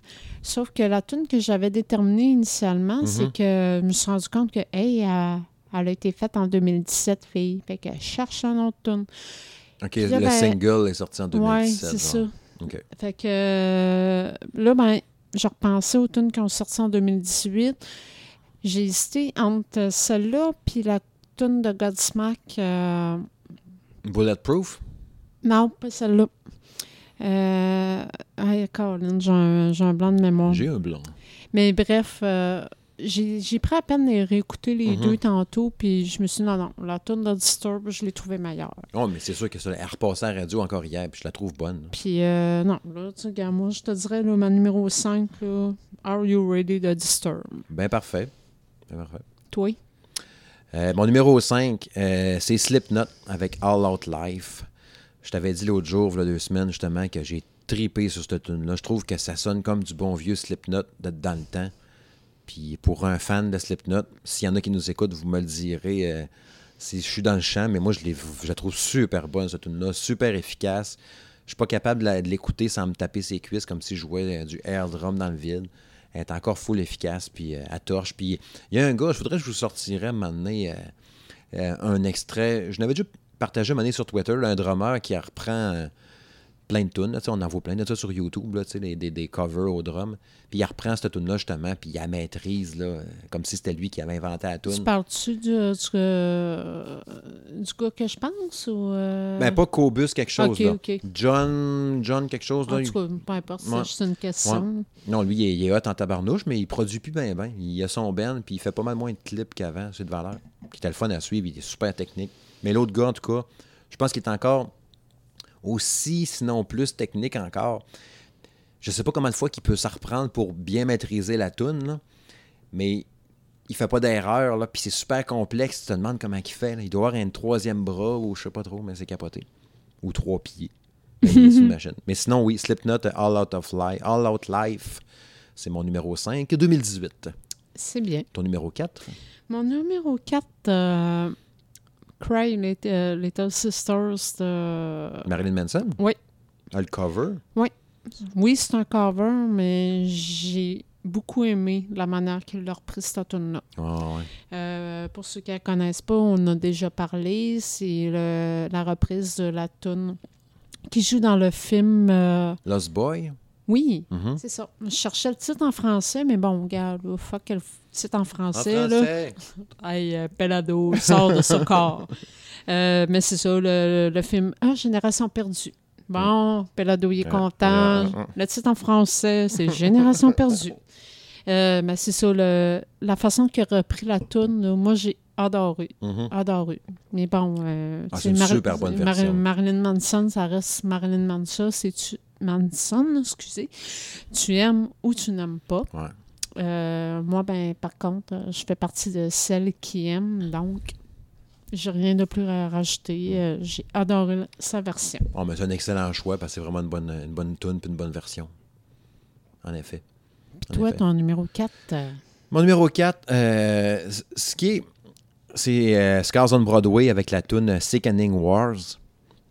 Sauf que la tune que j'avais déterminée initialement, c'est que je me suis rendu compte que, hey, elle, elle a été faite en 2017, fille. Fait que cherche un autre tune. OK, là, le ben, single est sorti en 2017. Ouais, c'est ça. Fait que euh, là, ben, je repensais aux tunes qui ont sorti en 2018. J'ai hésité entre celle-là puis la tune de Godsmack. euh, Bulletproof? non, pas celle-là. Euh, hey, Colin, j'ai un, j'ai un blanc de mémoire. J'ai un blanc. Mais bref, euh, j'ai pris à peine de réécouter les Mhm. deux tantôt, puis je me suis dit, non, non, la tune de Disturb, je l'ai trouvée meilleure. Oh, mais c'est sûr que ça, elle repassait à la radio encore hier, puis je la trouve bonne. Puis, euh, non, là, tu sais, gars, moi, je te dirais, là, ma numéro 5, là, Are You Ready de Disturb? Ben parfait. Ben parfait. Toi? Euh, mon numéro 5, euh, c'est Slipknot avec All Out Life. Je t'avais dit l'autre jour, il y a deux semaines, justement, que j'ai tripé sur cette tune-là. Je trouve que ça sonne comme du bon vieux Slipknot de dans le temps. Puis pour un fan de Slipknot, s'il y en a qui nous écoutent, vous me le direz. euh, si je suis dans le champ, mais moi, je, la trouve super bonne, cette tune-là, super efficace. Je suis pas capable de l'écouter sans me taper ses cuisses comme si je jouais euh, du air drum dans le vide. Elle est encore full efficace, puis euh, à torche. Puis il y a un gars, je voudrais que je vous sortirais maintenant un extrait. Je n'avais déjà partagé un sur Twitter, un drummer qui reprend plein de tunes. là, tu on en voit plein de ça sur YouTube, là, tu sais, des, des- des covers au drum. Puis il reprend cette tune-là, justement, puis il la maîtrise, là, comme si c'était lui qui avait inventé la Tu tune. parles-tu du, du, euh, du gars que je pense ou. euh, Ben, pas Cobus quelque chose, là. John, John quelque chose, là. En il- tout cas, peu importe, c'est juste une question. Non, lui, il est, il est hot en tabarnouche, mais il produit plus bien, bien. Il a son band, puis il fait pas mal moins de clips qu'avant. C'est de valeur. Puis était le fun à suivre, il est super technique. Mais l'autre gars, en tout cas, je pense qu'il est encore aussi, sinon plus technique encore. Je sais pas combien de fois qu'il peut s'en reprendre pour bien maîtriser la tune, là, mais il fait pas d'erreur, là, puis c'est super complexe. Tu te demandes comment il fait. là. Il doit avoir un troisième bras ou je sais pas trop, mais c'est capoté. Ou trois pieds. *laughs* Mais sinon, oui, Slipknot, All Out of Life, All Out Life, c'est mon numéro 5, 2018. C'est bien. Ton numéro 4? Mon numéro 4, euh, Cry Little, Little Sisters de. Marilyn Manson? Oui. Ah, le cover? Oui, c'est un cover, mais j'ai beaucoup aimé la manière qu'il a repris cette tune-là. Ah, ouais. Euh, pour ceux qui ne connaissent pas, on a déjà parlé. C'est la reprise de la tune qui joue dans le film. euh, Lost Boy? Oui, Mhm. c'est ça. Je cherchais le titre en français, mais bon, regarde, fuck le titre en En français. là. *laughs* Hey, euh, Pelado, sort de ce *laughs* corps. Euh, mais c'est ça, le, le film Ah, Génération perdue. Bon, Pelado, il est Euh, content. Le titre en français, c'est Génération perdue. *laughs* Euh, mais c'est ça, le- la façon qu'il a repris la toune, moi, j'ai adoré. Mhm. Adoré. Mais bon, euh, Ah, c'est une super bonne version. Marilyn Manson, ça reste Marilyn Manson. C'est tu Manson, excusez. Tu aimes ou tu n'aimes pas. Ouais. Euh, moi, ben, par contre, euh, je fais partie de celles qui aiment, donc j'ai rien de plus à rajouter. Euh, j'ai adoré sa version. Oh, mais c'est un excellent choix parce que c'est vraiment une bonne, une bonne tune puis une bonne version. En effet. En Toi, effet. ton numéro 4, Mon numéro 4, ce qui est. C'est euh, Scars on Broadway avec la tune Sickening Wars.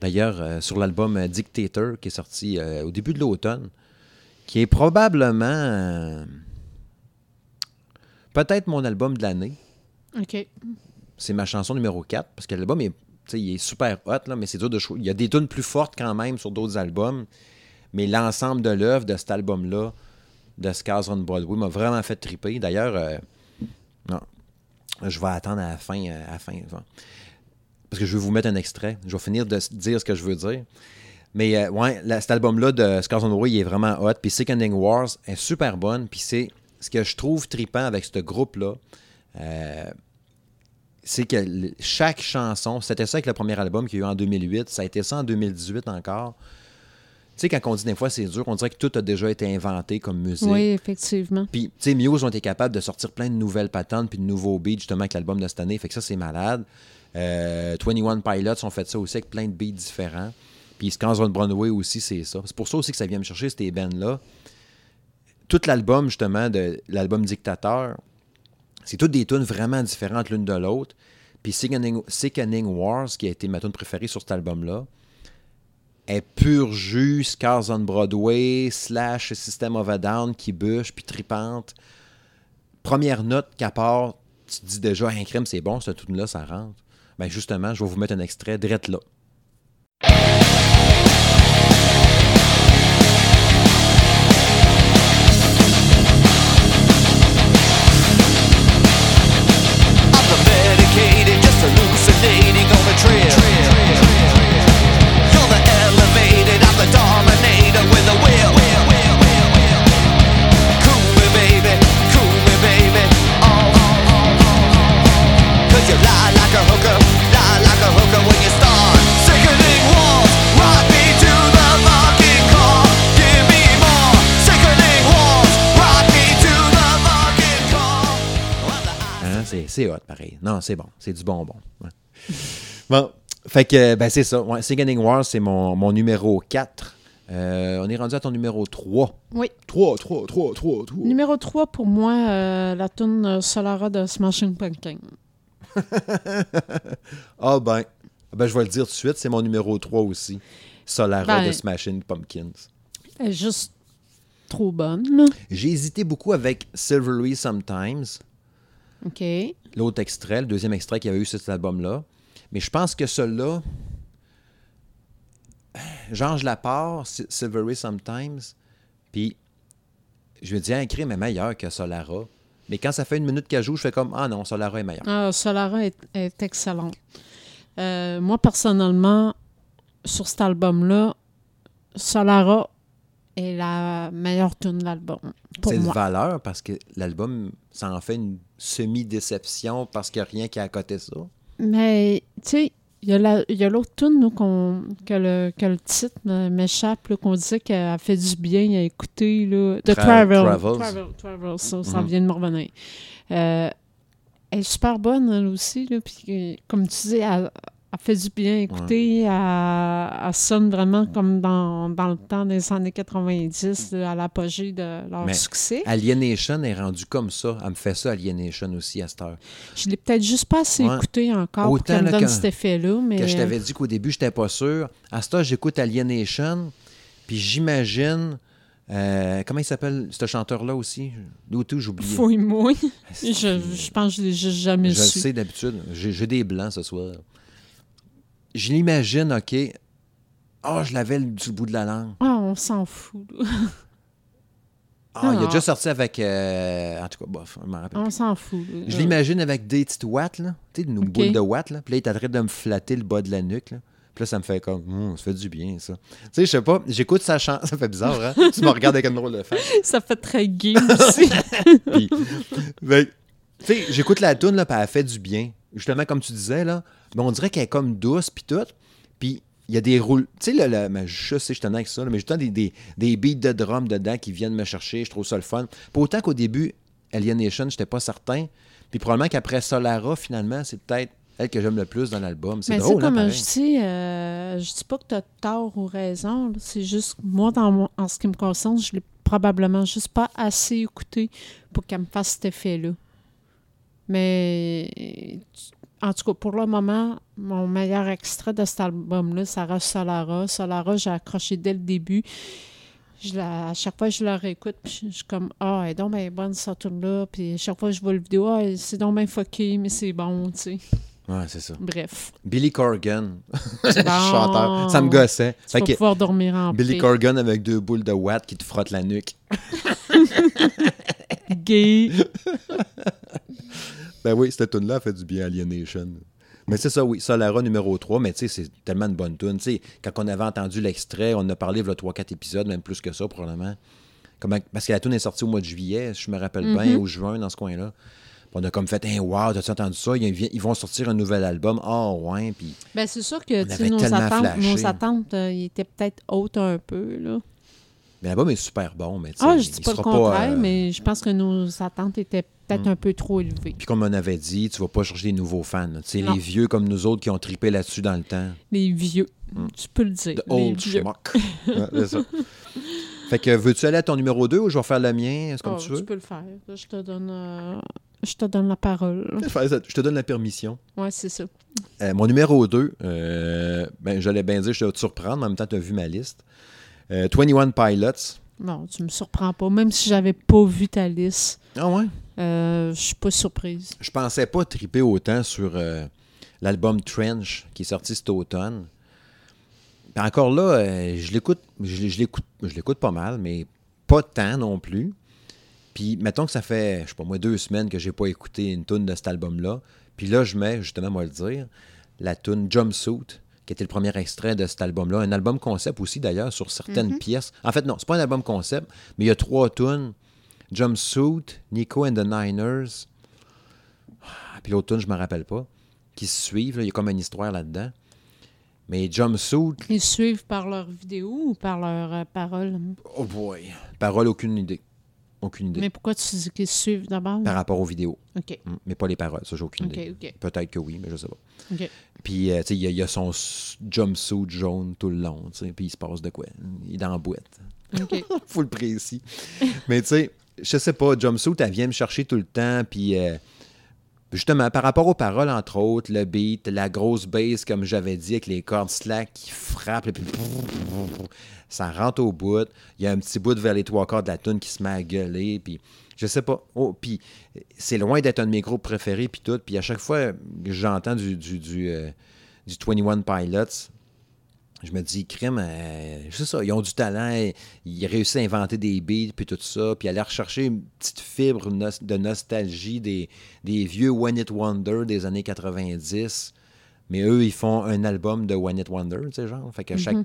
D'ailleurs, euh, sur l'album euh, Dictator qui est sorti euh, au début de l'automne, qui est probablement. Peut-être mon album de l'année. OK. C'est ma chanson numéro 4 parce que l'album est, tu sais, il est super hot, là, mais c'est dur de choisir. Il y a des tunes plus fortes quand même sur d'autres albums, mais l'ensemble de l'œuvre de cet album-là, de Scars on Broadway, m'a vraiment fait triper. D'ailleurs, euh, non, je vais attendre à la fin. euh, À la fin parce que je vais vous mettre un extrait. Je vais finir de dire ce que je veux dire. Mais euh, ouais, cet album-là de Scars on Broadway, il est vraiment hot. Puis Sickening Wars est super bonne. Puis c'est ce que je trouve tripant avec ce groupe-là. euh, c'est que chaque chanson, c'était ça avec le premier album qu'il y a eu en 2008, ça a été ça en 2018 encore. Tu sais, quand on dit des fois c'est dur, on dirait que tout a déjà été inventé comme musique. Oui, effectivement. Puis, tu sais, Muse ont été capables de sortir plein de nouvelles patentes puis de nouveaux beats, justement, avec l'album de cette année. Fait que ça, c'est malade. Euh, 21 Pilots ont fait ça aussi avec plein de beats différents. Puis Scars on Broadway aussi, c'est ça. C'est pour ça aussi que ça vient me chercher, ces bands-là. Tout l'album, justement, de l'album Dictateur, c'est toutes des tunes vraiment différentes l'une de l'autre. Puis Sickening, Wars, qui a été ma tune préférée sur cet album-là, est pur jus, Scars on Broadway, slash System of a Down qui bûche, puis tripante. Première note qu'à part, tu dis déjà, un crème, c'est bon, cette tune-là, ça rentre. Ben justement, je vais vous mettre un extrait direct là. C'est, hot, pareil. Non, c'est bon. C'est du bonbon. Ouais. Bon, fait que, ben c'est ça. Ouais, Sickening Wars, c'est mon, mon numéro 4. Euh, on est rendu à ton numéro 3. Oui. 3, 3, 3, 3, 3. Numéro 3, pour moi, euh, la tune Solara de Smashing Pumpkins. *laughs* Ah ben, ben, je vais le dire tout de suite, c'est mon numéro 3 aussi. Solara Ben- de Smashing Pumpkins. Elle est juste trop bonne. J'ai hésité beaucoup avec Silvery Sometimes, OK. l'autre extrait, le deuxième extrait qu'il y avait eu sur cet album-là. Mais je pense que celui-là, genre, je la pars, Si- Silvery Sometimes, puis je me dis, un crime est meilleur que Solara. Mais quand ça fait une minute qu'elle joue, je fais comme, ah non, Solara est meilleur. Ah, Solara est, est excellente. Euh, moi, personnellement, sur cet album-là, Solara est la meilleure tune de l'album, C'est moi. valeur parce que l'album, ça en fait une semi-déception parce qu'il n'y a rien qui a à côté ça? Mais, tu sais, il y a la- l'autre tune nous, qu'on- que, le, que le titre me- m'échappe, qu'on disait qu'elle fait du bien à écouter. Là, The Tra- Travel. Travels. Travel, Travel, ça, ça Mhm. vient de me revenir. Euh, elle est super bonne, elle aussi. Là, puis, euh, comme tu dis, elle, elle fait du bien écouter. Elle, elle sonne vraiment comme dans, dans le temps des années 90, là, à l'apogée de leur Mais- succès. Alienation est rendu comme ça. Elle me fait ça, Alienation aussi, à cette heure. Je l'ai peut-être juste pas assez Ouais. écouté encore pour Autant, qu'elle me donne cet effet-là. Mais, je t'avais dit qu'au début, j'étais pas sûr. À cette heure, j'écoute Alienation, puis j'imagine... euh, comment il s'appelle, ce chanteur-là aussi? L'autre, j'ai oublié. Fouille-moi. Asti. Je, je pense que je l'ai juste jamais Je le su. sais d'habitude. J'ai des blancs ce soir. Je l'imagine, OK. Ah, je l'avais du bout de la langue. Ah, on s'en fout. *laughs* Ah, il a déjà sorti avec. euh, en tout cas, bof, je m'en rappelle. On s'en fout. Je l'imagine avec des petites watts, là. Tu sais, une Ok. boule de watts, là. Puis là, il est en train de me flatter le bas de la nuque, là. Puis là, ça me fait comme, Hum, ça fait du bien, ça. Tu sais, je sais pas, j'écoute sa chanson. *laughs* Ça fait bizarre, hein? tu me regardes avec une drôle de face. *laughs* Ça fait très gay aussi. Que, tu sais, j'écoute la tune là, puis elle fait du bien. Justement, comme tu disais, là, mais on dirait qu'elle est comme douce, puis tout. Puis, il y a des roules. Tu sais, là, là, mais je sais, je tenais avec ça, là, mais j'ai des, des, des beats de drum dedans qui viennent me chercher. Je trouve ça le fun. Pas autant qu'au début, Alienation, j'étais pas certain. Puis, probablement qu'après Solara, finalement, c'est peut-être elle que j'aime le plus dans l'album. C'est Mais drôle, c'est comme hein, je dis, euh, je dis pas que tu as tort ou raison. C'est juste, moi, dans mon- en ce qui me concerne, je l'ai probablement juste pas assez écouté pour qu'elle me fasse cet effet-là. Mais en tout cas, pour le moment, mon meilleur extrait de cet album-là, ça reste Solara. Solara, j'ai accroché dès le début. Je la- à chaque fois je la réécoute, puis je, suis comme Ah, elle est donc bien bonne cette tune-là. Puis à chaque fois je vois le vidéo, ah, c'est donc bien fucké, mais c'est bon, tu sais. Ouais, c'est ça. Bref. Billy Corgan, *laughs* Bon. chanteur. Ça me gossait. Tu Fait vas que pouvoir dormir en Billy paix. Corgan avec deux boules de watts qui te frottent la nuque. *laughs* Gay. *laughs* *laughs* Ben oui, cette tune là fait du bien Alienation. Mais c'est ça, oui, Solara numéro 3, mais tu sais, c'est tellement une bonne tune. Tu sais, quand on avait entendu l'extrait, on en a parlé a 3-4 épisodes, même plus que ça, probablement. Comment- parce que la tune est sortie au mois de juillet, si je me rappelle bien, ou juin, dans ce coin-là. On a comme fait, hey, wow, t'as-tu entendu ça? Ils, vont sortir un nouvel album. Ah, ouais, puis Ben, c'est sûr que nos attentes, nos attentes euh, étaient peut-être hautes un peu. Là. Mais l'album est super bon, mais tu sais, Ah, je dis pas le contraire, euh, mais je pense que nos attentes étaient peut-être un peu trop élevées. Puis comme on avait dit, tu vas pas chercher des nouveaux fans. Tu les vieux comme nous autres qui ont tripé là-dessus dans le temps. Les vieux, tu peux le dire. The les old vieux. schmuck. *laughs* Ouais, c'est ça. Fait que veux-tu aller à ton numéro 2 ou je vais faire le mien? Comme Ah, tu veux? peux le faire. Je te donne, euh, je te donne la parole. Je te donne la permission. Ouais, c'est ça. Euh, mon numéro 2, ben, j'allais bien dire, je vais te surprendre, mais en même temps, tu as vu ma liste. Euh, 21 Pilots. Non, tu me surprends pas. Même si j'avais pas vu ta liste, Ah ouais? euh, je suis pas surprise. Je pensais pas triper autant sur euh, l'album Trench qui est sorti cet automne. Puis encore là, euh, je l'écoute, je, je l'écoute, je l'écoute pas mal, mais pas tant non plus. Puis mettons que ça fait, je sais pas moi, deux semaines que j'ai pas écouté une tune de cet album-là. Puis là, je mets, justement, moi le dire, la tune Jumpsuit, qui était le premier extrait de cet album-là. Un album concept aussi, d'ailleurs, sur certaines pièces. En fait, non, c'est pas un album concept, mais il y a trois tunes. Jumpsuit, Nico and the Niners, ah, puis l'autre tune, je me rappelle pas, qui se suivent. là. Il y a comme une histoire là-dedans. Mais Jumpsuit, Ils suivent par leurs vidéos ou par leurs euh, paroles? oh boy, parole, aucune idée. Aucune idée. Mais pourquoi tu dis qu'ils suivent d'abord? Par rapport aux vidéos. OK. Mm, Mais pas les paroles, ça, j'ai aucune OK, idée. OK. Peut-être que oui, mais je sais pas. OK. Puis, euh, tu sais, il y, a- il y a son jumpsuit jaune tout le long, tu sais, puis il se passe de quoi? Il est dans la boîte. OK. *laughs* Faut le précis. mais tu sais, je sais pas, jumpsuit, elle vient me chercher tout le temps, puis euh, justement, par rapport aux paroles, entre autres, le beat, la grosse bass, comme j'avais dit, avec les cordes slack qui frappent, et puis ça rentre au bout. Il y a un petit bout vers les trois quarts de la tune qui se met à gueuler, puis je sais pas. Oh, puis c'est loin d'être un de mes groupes préférés, puis tout. Puis à chaque fois que j'entends du, du, du, euh, du 21 Pilots, je me dis, crime, euh, c'est ça, ils ont du talent, ils réussissent à inventer des beats, puis tout ça, puis aller rechercher une petite fibre de nostalgie des, des vieux One It Wonder des années 90. Mais eux, ils font un album de One It Wonder, tu sais, genre. Fait que chaque.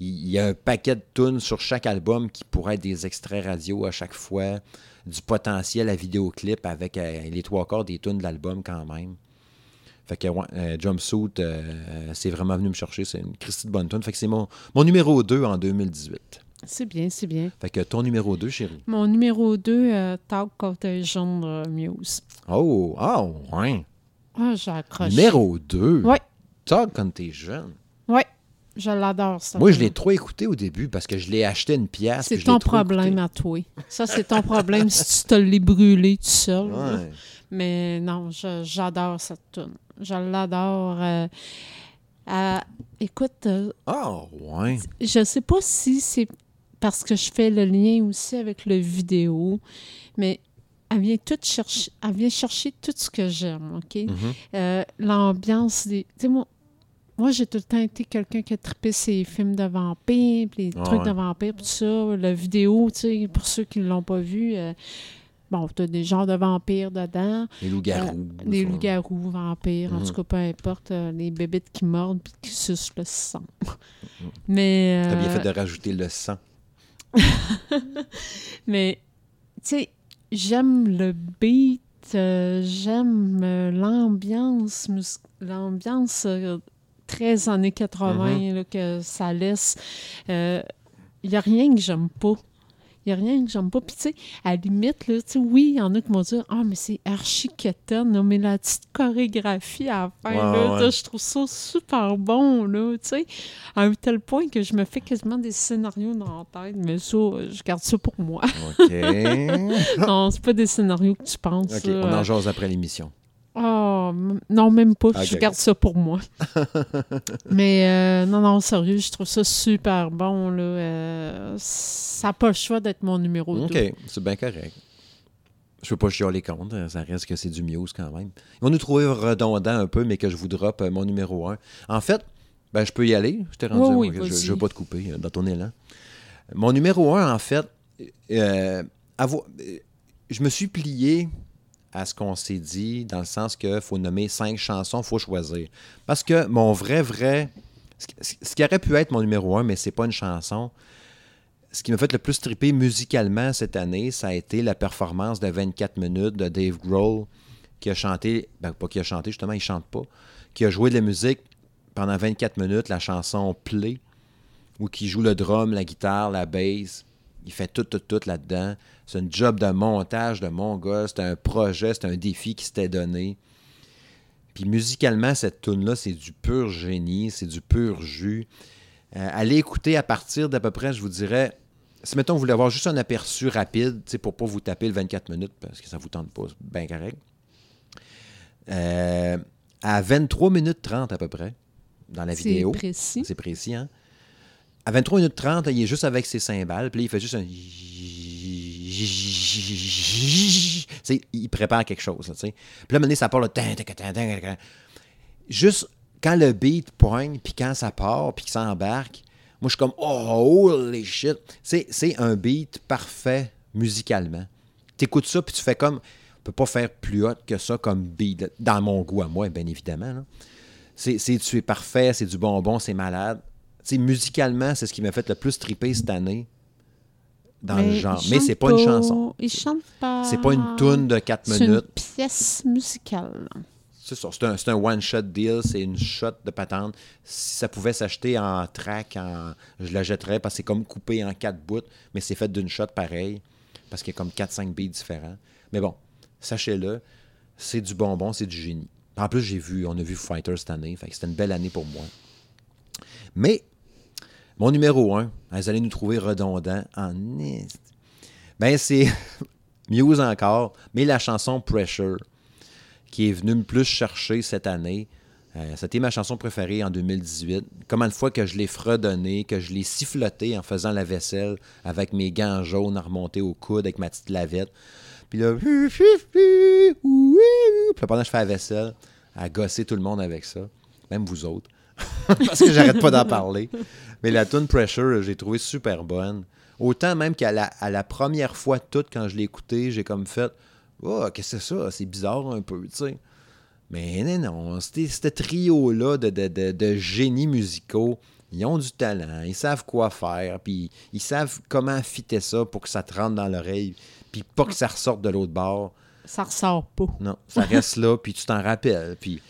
Il y a un paquet de tunes sur chaque album qui pourraient être des extraits radio à chaque fois, du potentiel à vidéoclip avec euh, les trois quarts des tunes de l'album quand même. Fait que ouais, euh, Jumpsuit, euh, c'est vraiment venu me chercher. C'est une Christie de bonne. Fait que c'est mon, mon numéro 2 en 2018. C'est bien, c'est bien. Fait que ton numéro 2, chérie. Mon numéro 2, euh, Talk Contagion euh, Muse. Oh, ah, ouais. Ah, j'ai accroché. Numéro 2. Ouais. Ça, quand t'es jeune. Ouais, je l'adore, ça. Moi, je l'ai trop écouté au début parce que je l'ai acheté une pièce. C'est ton problème écouté. à toi. Ça, c'est ton problème si tu te l'es brûlé tout seul. Ouais. Mais non, j'adore cette tune. Je l'adore. euh, euh, écoute, Ah, ouais. je sais pas si c'est parce que je fais le lien aussi avec le vidéo, mais elle vient tout chercher, elle vient chercher tout ce que j'aime, OK? Mhm. Euh, L'ambiance des. Tu sais, moi, moi, j'ai tout le temps été quelqu'un qui a trippé ses films de vampires, les Ah trucs ouais. de vampires, tout ça. La vidéo, tu sais, pour ceux qui ne l'ont pas vu, euh, bon, t'as des genres de vampires dedans. Les loups-garous. Des ça. loups-garous, vampires, en Mhm. tout cas, peu importe, euh, les bébites qui mordent puis qui sucent le sang. Mais. T'as bien euh, fait de rajouter le sang. *laughs* Mais, tu sais, j'aime le beat, euh, j'aime euh, l'ambiance, l'ambiance euh, très années 80 là, que ça laisse. Il n'y a rien que j'aime pas. Il n'y a rien que j'aime pas. Puis, tu sais, à la limite, là, tu sais, oui, il y en a qui m'ont dit Ah, mais c'est archi quétaine, mais la petite chorégraphie à Ouais, là, ouais. je trouve ça super bon, là, tu sais, à un tel point que je me fais quasiment des scénarios dans la tête, mais ça, je garde ça pour moi. OK. *laughs* non, c'est pas des scénarios que tu penses. OK, là. on en jase après l'émission. M- non, même pas. Je garde ça pour moi. *laughs* Mais euh, non, non, sérieux, je trouve ça super bon. Là. Euh, ça n'a pas le choix d'être mon numéro 2. OK, c'est bien correct. Je peux pas chialer contre, ça reste que c'est du Muse quand même. Ils vont nous trouver redondant un peu, mais que je vous drop euh, mon numéro 1. En fait, ben, je peux y aller. Je t'ai rendu, Oui, oui, je, je veux pas te couper euh, dans ton élan. Mon numéro 1, en fait, euh, euh, je me suis plié à ce qu'on s'est dit, dans le sens qu'il faut nommer cinq chansons, il faut choisir. Parce que mon vrai, vrai. Ce qui- aurait pu être mon numéro 1, mais c'est pas une chanson, ce qui m'a fait le plus triper musicalement cette année, ça a été la performance de 24 minutes de Dave Grohl, qui a chanté, ben pas qui a chanté, justement, il chante pas, qui a joué de la musique pendant 24 minutes, la chanson Play, où qui joue le drum, la guitare, la bass. Il fait tout, tout, tout là-dedans. C'est un job de montage de mon gars. C'est un projet, c'est un défi qui s'était donné. Puis musicalement, cette tune-là, c'est du pur génie, c'est du pur jus. Euh, allez écouter à partir d'à peu près, je vous dirais, si mettons vous voulez avoir juste un aperçu rapide, tu sais, pour pas vous taper le 24 minutes, parce que ça vous tente pas, c'est bien correct. Euh, à 23 minutes 30 à peu près, dans la C'est vidéo. précis. C'est précis, hein? À 23 minutes 30, il est juste avec ses cymbales, puis il fait juste un... Il prépare quelque chose. Puis là, à ça part le... Juste quand le beat poigne, puis quand ça part, puis que ça embarque, moi, je suis comme, oh, holy shit. C'est un beat parfait musicalement. T'écoutes ça, puis tu fais comme... On peut pas faire plus hot que ça comme beat, dans mon goût à moi, bien évidemment. C'est, c'est- tu es parfait, c'est du bonbon, c'est malade. Sais, musicalement, c'est ce qui m'a fait le plus triper cette année dans le Mais genre. il Mais c'est pas une chanson. Il chante pas. C'est pas une toune de 4 C'est une minutes. pièce musicale. C'est ça, c'est un, one-shot deal, c'est une shot de patente. Si ça pouvait s'acheter en track, en, je la jetterais parce que c'est comme coupé en quatre bouts, mais c'est fait d'une shot pareil, parce qu'il y a comme 4-5 beats différents. Mais bon, sachez-le, c'est du bonbon, c'est du génie. En plus, j'ai vu, on a vu Fighter cette année, fait que c'était une belle année pour moi. Mais, mon numéro 1, vous allez nous trouver redondant en est. Ben, c'est *laughs* Muse encore, mais la chanson Pressure qui est venu me plus chercher cette année. Euh, C'était ma chanson préférée en 2018. Comment de fois que je l'ai fredonné, que je l'ai siffloté en faisant la vaisselle avec mes gants jaunes à remonter au coude avec ma petite lavette. Puis là, puis pendant que je fais la vaisselle, à gosser tout le monde avec ça, même vous autres, *laughs* parce que j'arrête pas d'en parler. Mais la tune Pressure, j'ai trouvé super bonne. Autant même qu'à la, à la première fois toute, quand je l'ai écoutée, j'ai comme fait Oh, qu'est-ce que c'est ça? C'est bizarre un peu, tu sais. Mais non, non, c'était- ce trio-là de, de, de, de génies musicaux, ils ont du talent, ils savent quoi faire, puis ils savent comment fitter ça pour que ça te rentre dans l'oreille, puis pas que ça ressorte de l'autre bord. Ça ressort pas. Non, ça reste là, puis tu t'en rappelles. Puis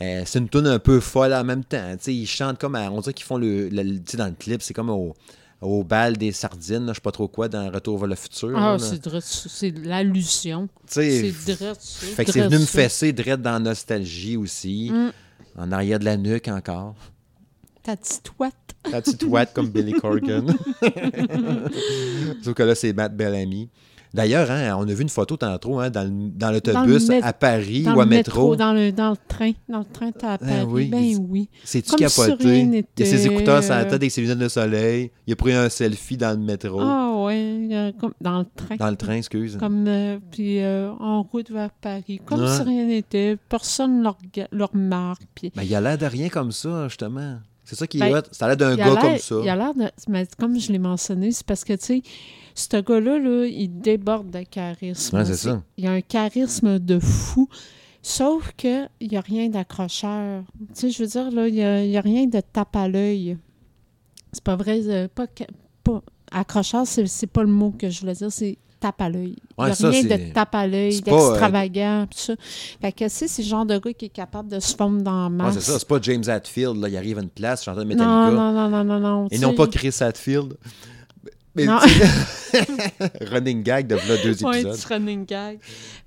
euh, c'est une tune un peu folle en même temps. Ils chantent comme, à- on dirait qu'ils font le, le- le- tu sais, dans le clip, c'est comme au, au bal des sardines, je sais pas trop quoi, dans Retour vers le futur. Ah, c'est l'allusion. C'est ça. Fait que c'est venu me fesser direct dans la nostalgie aussi. Mm. En arrière de la nuque encore. Ta petite ouate. La petite ouate comme Billy Corgan. *laughs* Sauf que là, c'est Matt Bellamy. D'ailleurs, hein, on a vu une photo tantôt hein, dans, l'autobus à Paris Dans ou à métro. Dans le, dans le train. Dans le train, t'as à Ah Paris. oui, ben oui. C'est-tu capoté? Il a ses écouteurs sur la tête avec ses lunettes de soleil. Il a pris un selfie dans le métro. Ah comme dans le train. Dans le train, excuse. Comme, euh, puis euh, en route vers Paris. Comme si rien n'était. Personne ne le remarque. Puis Ben, il a l'air de rien comme ça, justement. C'est ça qui est Ben, hot. Ça a l'air d'un gars comme ça. Il a l'air de. Mais comme je l'ai mentionné, c'est parce que, tu sais, ce gars-là, là, il déborde de charisme. Ouais, c'est ça. Il a un charisme de fou. Sauf qu'il n'y a rien d'accrocheur. Tu sais, je veux dire, là, il n'y a, rien de tape à l'œil. C'est pas vrai. euh, pas, pas- accrocheur, c'est c'est pas le mot que je voulais dire, c'est tape à l'œil. Il Ouais, n'y a ça, rien de tape à l'œil, euh, d'extravagant, ça. Fait que c'est le genre de gars qui est capable de se fondre dans la Ouais, masse. c'est ça. C'est pas James Hetfield. Là, il arrive à une place, de Metallica. non, non, non, non, non, non. Et non pas Chris Hatfield. Mais *laughs* running gag de là deux Ouais, épisodes. petit running gag.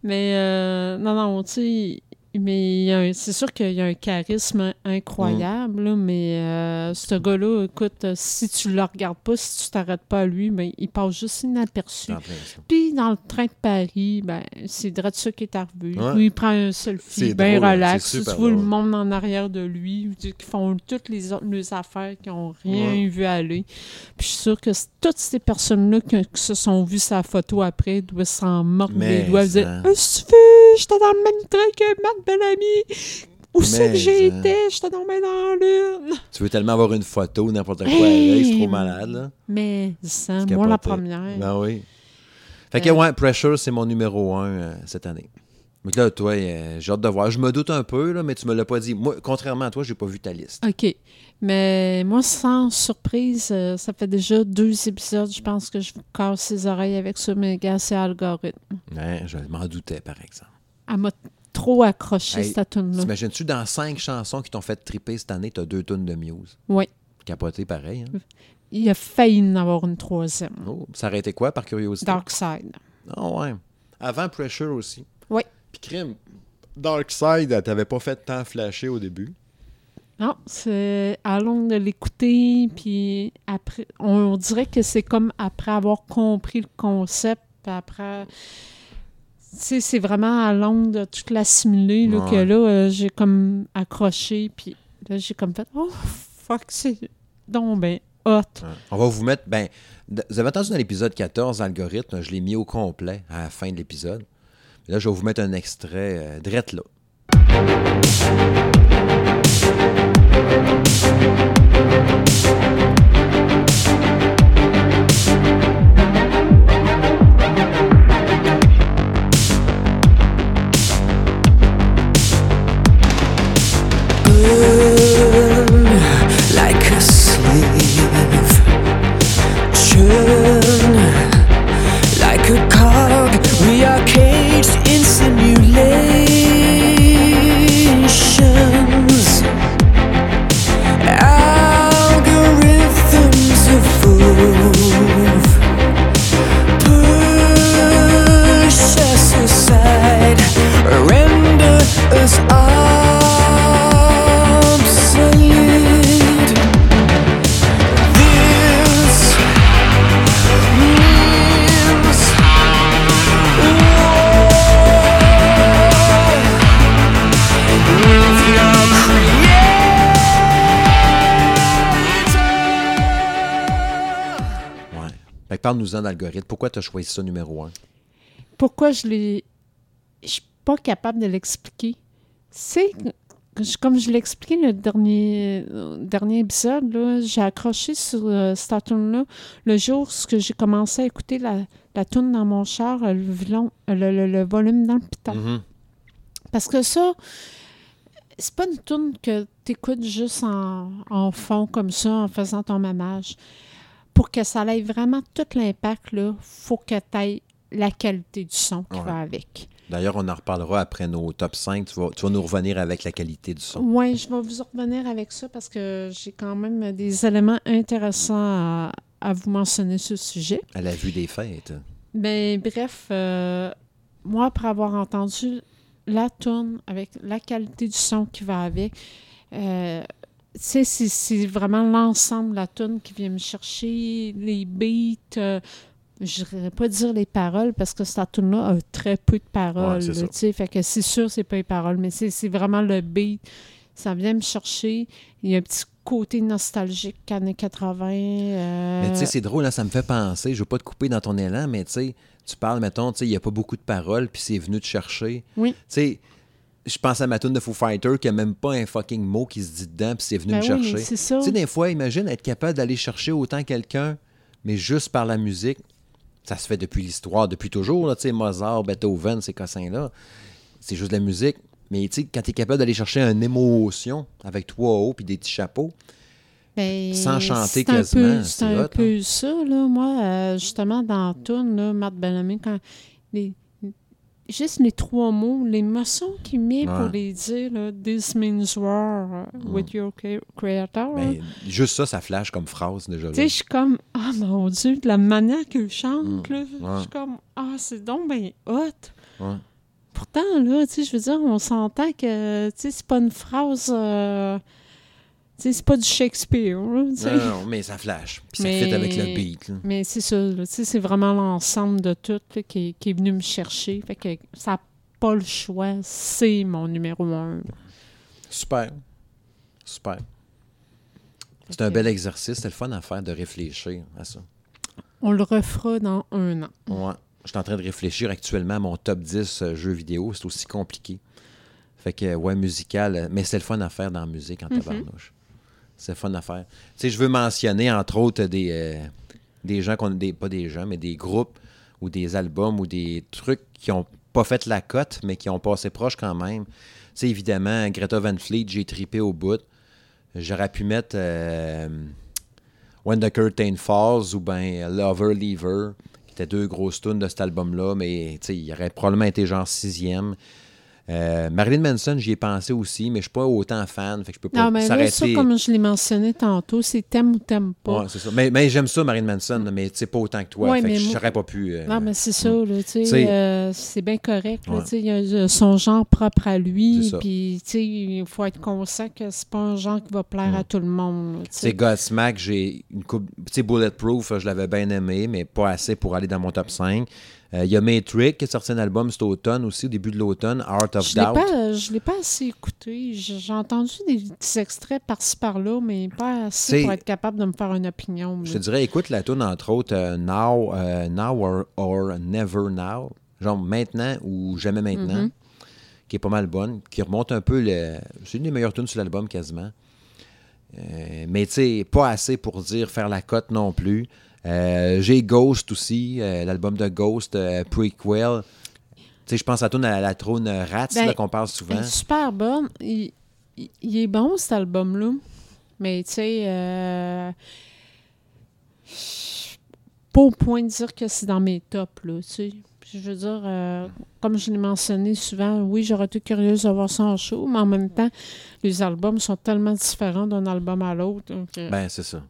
Mais euh, non, non, tu sais, mais c'est sûr qu'il y a un charisme incroyable, là, mais euh, ce gars-là, écoute, euh, si tu le regardes pas, si tu t'arrêtes pas à lui, ben, il passe juste inaperçu. Puis dans le train de Paris, ben, c'est de ça qui est arrivé. Ouais. Lui, il prend un selfie bien hein, relax. Tu vois le monde en arrière de lui, qui font toutes les autres les affaires, qui n'ont rien Ouais. vu aller. Puis je suis sûre que toutes ces personnes-là qui, qui se sont vues sa photo après doivent s'en mordre Mais les doigts. Dire. Ah, fais, j'étais dans le même train que Marc Bellamy. Où c'est Mais que j'ai ça. été? J'étais dans le dans l'une. Tu veux tellement avoir une photo, n'importe quoi Hey! avec, c'est trop malade, là. Mais ça, moi la première. Ben oui. Fait que, Euh. ouais, Pressure, c'est mon numéro un euh, cette année. Donc là, toi, euh, j'ai hâte de voir. Je me doute un peu, là, mais tu me l'as pas dit. Moi, contrairement à toi, j'ai pas vu ta liste. OK. Mais moi, sans surprise, euh, ça fait déjà deux épisodes, je pense que je casse les oreilles avec mais gars, c'est algorithme. Ouais, je m'en doutais, par exemple. Elle m'a trop accroché, Hey, cette tune là T'imagines-tu, dans cinq chansons qui t'ont fait triper cette année, t'as deux tonnes de Muse? Oui. Capoté, pareil. Hein? Il a failli en avoir une troisième. Oh, ça aurait été quoi, par curiosité? Dark Side. Ah ouais. Avant Pressure aussi. Oui. Puis Crime, Dark Side, elle t'avait pas fait tant flasher au début. Non, c'est à longue de l'écouter, puis après, on, dirait que c'est comme après avoir compris le concept, puis après, c'est vraiment à longue de tout l'assimiler, là, Ouais. que là, euh, j'ai comme accroché, puis là, j'ai comme fait, oh, fuck, c'est donc ben hot. Ouais. On va vous mettre. Ben, vous avez entendu dans l'épisode 14, Algorithme, je l'ai mis au complet à la fin de l'épisode. Là, je vais vous mettre un extrait euh, drette là. Parle-nous-en d'Algorithme. Pourquoi tu as choisi ça numéro un? Pourquoi je l'ai. Je suis pas capable de l'expliquer. C'est. Comme je l'ai expliqué le dernier, euh, dernier épisode, j'ai accroché sur euh, cette tune-là le jour où j'ai commencé à écouter la, la tune dans mon char, euh, le, violon- le, le- le volume dans le piton. Mhm. Parce que ça, c'est pas une tune que tu écoutes juste en, en fond comme ça, en faisant ton mamage. Pour que ça ait vraiment tout l'impact, il faut que tu aies la qualité du son qui Ouais. va avec. D'ailleurs, on en reparlera après nos top 5. Tu vas, tu vas nous revenir avec la qualité du son. Oui, je vais vous revenir avec ça parce que j'ai quand même des éléments intéressants à, à vous mentionner sur le sujet. À la vue des fêtes. Mais bref, euh, moi, après avoir entendu la tune avec la qualité du son qui va avec, euh, sais, c'est- c'est vraiment l'ensemble de la tune qui vient me chercher, les beats. euh, je ne pas dire les paroles parce que cette tune-là a très peu de paroles. Ouais, là, sais, fait que c'est sûr, c'est pas les paroles, mais c'est c'est vraiment le beat. ça vient me chercher. Il y a un petit côté nostalgique années 80. euh, Mais tu sais, c'est drôle, hein, ça me fait penser, je veux pas te couper dans ton élan, mais tu sais, tu parles, mettons, tu sais, il n'y a pas beaucoup de paroles, puis c'est venu te chercher. Oui. Tu sais, je pense à ma tune de Foo Fighter qui a même pas un fucking mot qui se dit dedans, puis c'est venu Ben me oui, chercher. c'est ça. Tu sais, des fois, imagine être capable d'aller chercher autant quelqu'un, mais juste par la musique. Ça se fait depuis l'histoire, depuis toujours, là, tu sais, Mozart, Beethoven, ces cossins-là. C'est juste de la musique. Mais tu sais, quand tu es capable d'aller chercher une émotion avec trois hauts puis des petits chapeaux, Ben, Sans chanter c'est un quasiment, peu- un hot, hein. peu ça, là. Moi, euh, justement, dans tourne, là, Matt Bellamy, quand les, juste les trois mots, l'émotion qu'il met pour les dire, là, This means war uh, with your cre- creator. ben, juste ça, ça flash comme phrase déjà. Tu sais, je suis comme, ah mon Dieu, de la manière qu'il chante, là, je Mm. suis comme, ah, c'est donc ben hot. Ouais. Pourtant, là, tu sais, je veux dire, on s'entend que, tu sais, c'est pas une phrase, euh, c'est pas du Shakespeare, là, tu sais. Non, non, mais ça flash. Puis ça Mais- fit avec le beat. là. Mais c'est ça, là, tu sais, c'est vraiment l'ensemble de tout là, qui, qui est venu me chercher. Fait que ça n'a pas le choix, c'est mon numéro un. Super. Super. C'est un bel exercice. C'est le fun à faire de réfléchir à ça. On le refera dans un an. Ouais. Je suis en train de réfléchir actuellement à mon top 10 euh, jeux vidéo. C'est aussi compliqué. Fait que, ouais, musical. euh, Mais c'est le fun à faire dans la musique en tabarnouche. C'est fun à faire. Je veux mentionner, entre autres, des, euh, des gens, qu'on des, pas des gens, mais des groupes ou des albums ou des trucs qui ont pas fait la cote, mais qui ont passé proche quand même. Tu sais, évidemment, Greta Van Fleet, j'ai tripé au bout. J'aurais pu mettre euh, When the Curtain Falls ou bien Lover Leaver, qui étaient deux grosses tunes de cet album-là, mais tu sais, il aurait probablement été genre sixième. Euh, Marilyn Manson, j'y ai pensé aussi, mais je suis pas autant fan, fait que je peux pas Non, mais là, ça, comme je l'ai mentionné tantôt, c'est t'aimes ou t'aimes pas. Ouais, c'est ça. Mais, mais j'aime ça, Marilyn Manson, mais sais, pas autant que toi. Ouais, fait que moi- j'aurais pas pu. euh, Non, mais c'est ça, là, tu sais, euh, c'est bien correct, là, Ouais. il a son genre propre à C'est lui, puis, il faut être conscient que c'est pas un genre qui va plaire à tout le monde. C'est Godsmack, j'ai une coupe. Tu sais, Bulletproof, je l'avais bien aimé, mais pas assez pour aller dans mon top 5. Euh, Il y a Matrix qui est sorti un album cet automne aussi, au début de l'automne, Art of Je Doubt. pas, je l'ai pas assez écouté. J'ai entendu des petits extraits par-ci par-là, mais pas assez pour être capable de me faire une opinion. Je te dirais, écoute la tune entre autres, euh, Now, euh, Now or, or Never Now, genre maintenant ou jamais maintenant, Mhm. qui est pas mal bonne, qui remonte un peu le. C'est une des meilleures tunes sur l'album quasiment. Euh, mais tu sais, pas assez pour dire faire la cote non plus. Euh, J'ai Ghost aussi, euh, l'album de Ghost, Prequel. Tu sais, je pense à tune à la trône Rats Ben, là, qu'on parle souvent. Super bonne. Il, il- il est bon, cet album-là. Mais, tu sais, pas au point de dire que c'est dans mes tops, là, tu sais. Puis Je veux dire, euh, comme je l'ai mentionné souvent, oui, j'aurais été curieuse de voir ça en show, mais en même temps, les albums sont tellement différents d'un album à l'autre. euh, Ben, c'est ça.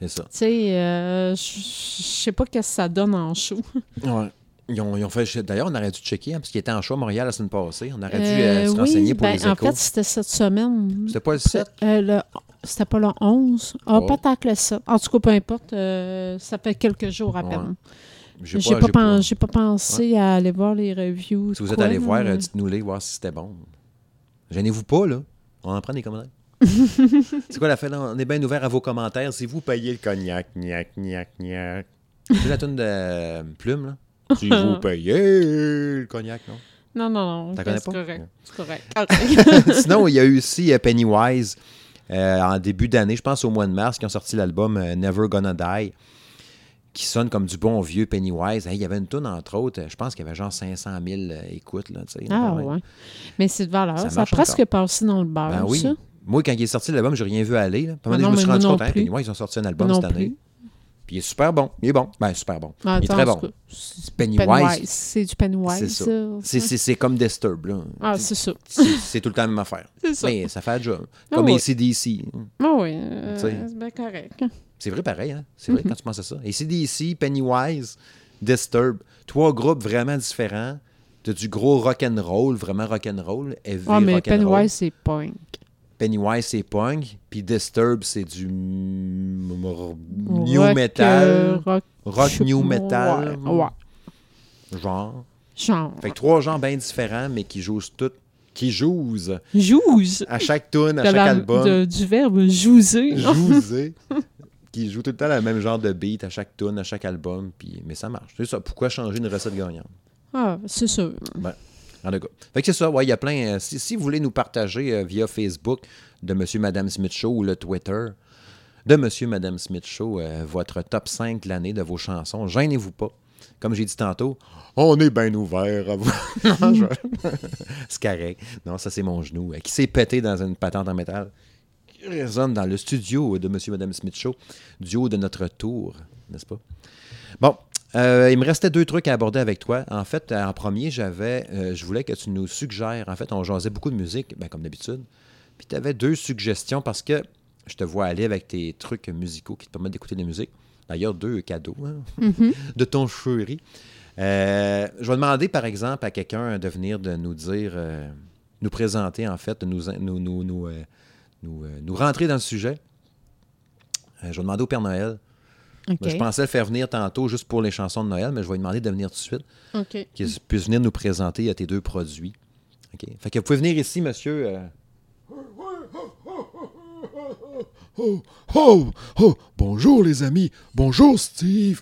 C'est ça. Tu sais, euh, je sais pas qu'est-ce que ça donne en show. *laughs* Ouais. Ils ont, ils ont fait. D'ailleurs, on aurait dû checker, hein, parce qu'il était en show à Montréal la semaine passée. On aurait dû euh, se oui, renseigner pour ben, les en fait, c'était cette semaine. C'était pas le 7? Euh, le- C'était pas le 11. Ah, Oh. peut-être le 7. En tout cas, peu importe. euh, ça fait quelques jours à peine. J'ai pas- pas, pen- pensé à aller voir les reviews. Si vous êtes allé voir, dites-nous-les, voir si c'était bon. Gênez-vous pas, là. On en prend des commentaires. *laughs* c'est quoi la là? On est bien ouvert à vos commentaires. Si vous payez le cognac, gnac, gnac, gnac. C'est la tune de Plume, là? Si *laughs* vous payez le cognac, non? Non, non, non. T'en connais c'est pas? correct. C'est correct. *laughs* Sinon, il y a eu aussi euh, Pennywise euh, en début d'année, je pense au mois de mars, qui ont sorti l'album euh, Never Gonna Die, qui sonne comme du bon vieux Pennywise. Hey, il y avait une tune, entre autres, je pense qu'il y avait genre 500 000 euh, écoutes. Là, ah, même. ouais. Mais c'est de valeur. Ça Ça, a presque passé dans le bar, Ben oui. ça. Moi, quand il est sorti l'album, j'ai rien vu aller. Là. Ah non, je me suis rendu compte, hein. Pennywise, ils ont sorti un album cette année. plus. Puis il est super bon. Il est bon. Ben, super bon. Ah, il est très bon. c'est Pennywise. C'est du Pennywise, C'est ça. C'est, comme Disturb. Là. Ah, c'est ça. c'est, tout le temps la même affaire. C'est ça. Mais ça fait le job. Ah Comme. ACDC. Ah oui, euh, c'est bien correct. C'est vrai pareil, hein? C'est vrai Mhm. quand tu penses à ça. ACDC, Pennywise, Disturb. Trois groupes vraiment différents. T'as du gros rock'n'roll, vraiment rock'n'roll. Heavy Ah, mais. Pennywise, c'est punk. Pennywise, c'est punk. Puis Disturb, c'est du new Rock, metal. euh, rock, rock new metal. Ouais, ouais. Genre. Genre. Fait que trois genres bien différents, mais qui jouent tous qui jouse Jouze. à chaque tune, à chaque la- album. de- du verbe jouser. Jouser. *laughs* qui joue tout le temps le même genre de beat à chaque tune, à chaque album. Puis, mais ça marche. C'est ça. Pourquoi changer une recette gagnante? Ah, c'est sûr. En tout cas. Fait que c'est ça, ouais, il y a plein. euh, si, si vous voulez nous partager euh, via Facebook de Monsieur Madame Smith Show ou le Twitter de Monsieur Madame Smith Show euh, votre top 5 de l'année de vos chansons, gênez-vous pas. Comme j'ai dit tantôt, on est bien ouvert à vous. *laughs* Non, je- *laughs* c'est correct. Non, ça c'est mon genou qui s'est pété dans une patente en métal résonne dans le studio de Monsieur Madame Smith Show, du haut de notre tour, n'est-ce pas? Bon, euh, il me restait deux trucs à aborder avec toi. En fait, en premier, j'avais, euh, je voulais que tu nous suggères. En fait, on jasait beaucoup de musique, ben, comme d'habitude. Puis tu avais deux suggestions parce que je te vois aller avec tes trucs musicaux qui te permettent d'écouter de la musique. D'ailleurs, deux cadeaux hein, *laughs* de ton chéri. Euh, je vais demander, par exemple, à quelqu'un de venir de nous dire, nous présenter, en fait, de nous, nous, nous, nous, nous, euh, nous rentrer dans le sujet. Euh, je vais demander au Père Noël. Ben, je pensais le faire venir tantôt juste pour les chansons de Noël, mais je vais lui demander de venir tout de suite, qu'il puisse venir nous présenter tes deux produits. OK. Fait que vous pouvez venir ici, monsieur. euh, Oh, oh, oh, bonjour les amis. Bonjour Steve.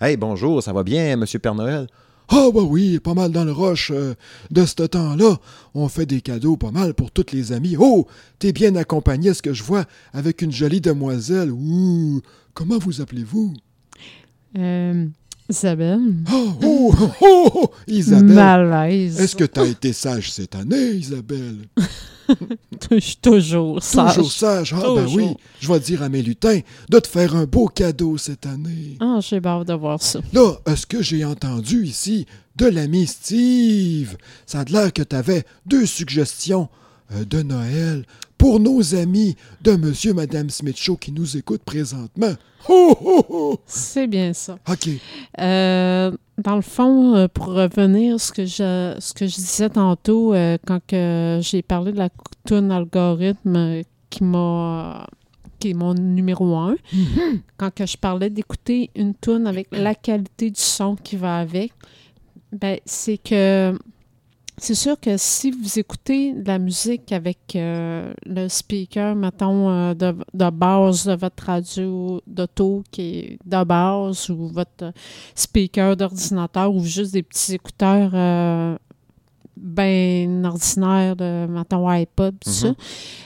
Hey, bonjour, ça va bien, monsieur Père Noël? Ah bah oui, pas mal dans le rush euh, de ce temps-là. On fait des cadeaux pas mal pour tous les amis. Oh, t'es bien accompagné, ce que je vois, avec une jolie demoiselle. Ouh, comment vous appelez-vous? Euh, Isabelle. Oh, oh, oh, oh, Isabelle. Malaise. Est-ce que t'as été sage cette année, Isabelle? *laughs* Je suis toujours sage. Toujours sage. Ah ben oui, je vais dire à mes lutins de te faire un beau cadeau cette année. Ah, j'ai hâte de voir ça. Là, est-ce que j'ai entendu ici de l'ami Steve? Ça a l'air que tu avais deux suggestions euh, de Noël pour nos amis de Monsieur Madame Smith Show qui nous écoutent présentement. Oh, oh, oh! C'est bien ça. OK. Euh, dans le fond, euh, pour revenir à ce que je, ce que je disais tantôt, euh, quand que j'ai parlé de la tune algorithme qui m'a qui est mon numéro un, quand que je parlais d'écouter une tune avec la qualité du son qui va avec, ben c'est que c'est sûr que si vous écoutez de la musique avec euh, le speaker, mettons, euh, de, de base de votre radio d'auto qui est de base ou votre speaker d'ordinateur ou juste des petits écouteurs euh, ben ordinaires de, mettons, iPod, tout ça.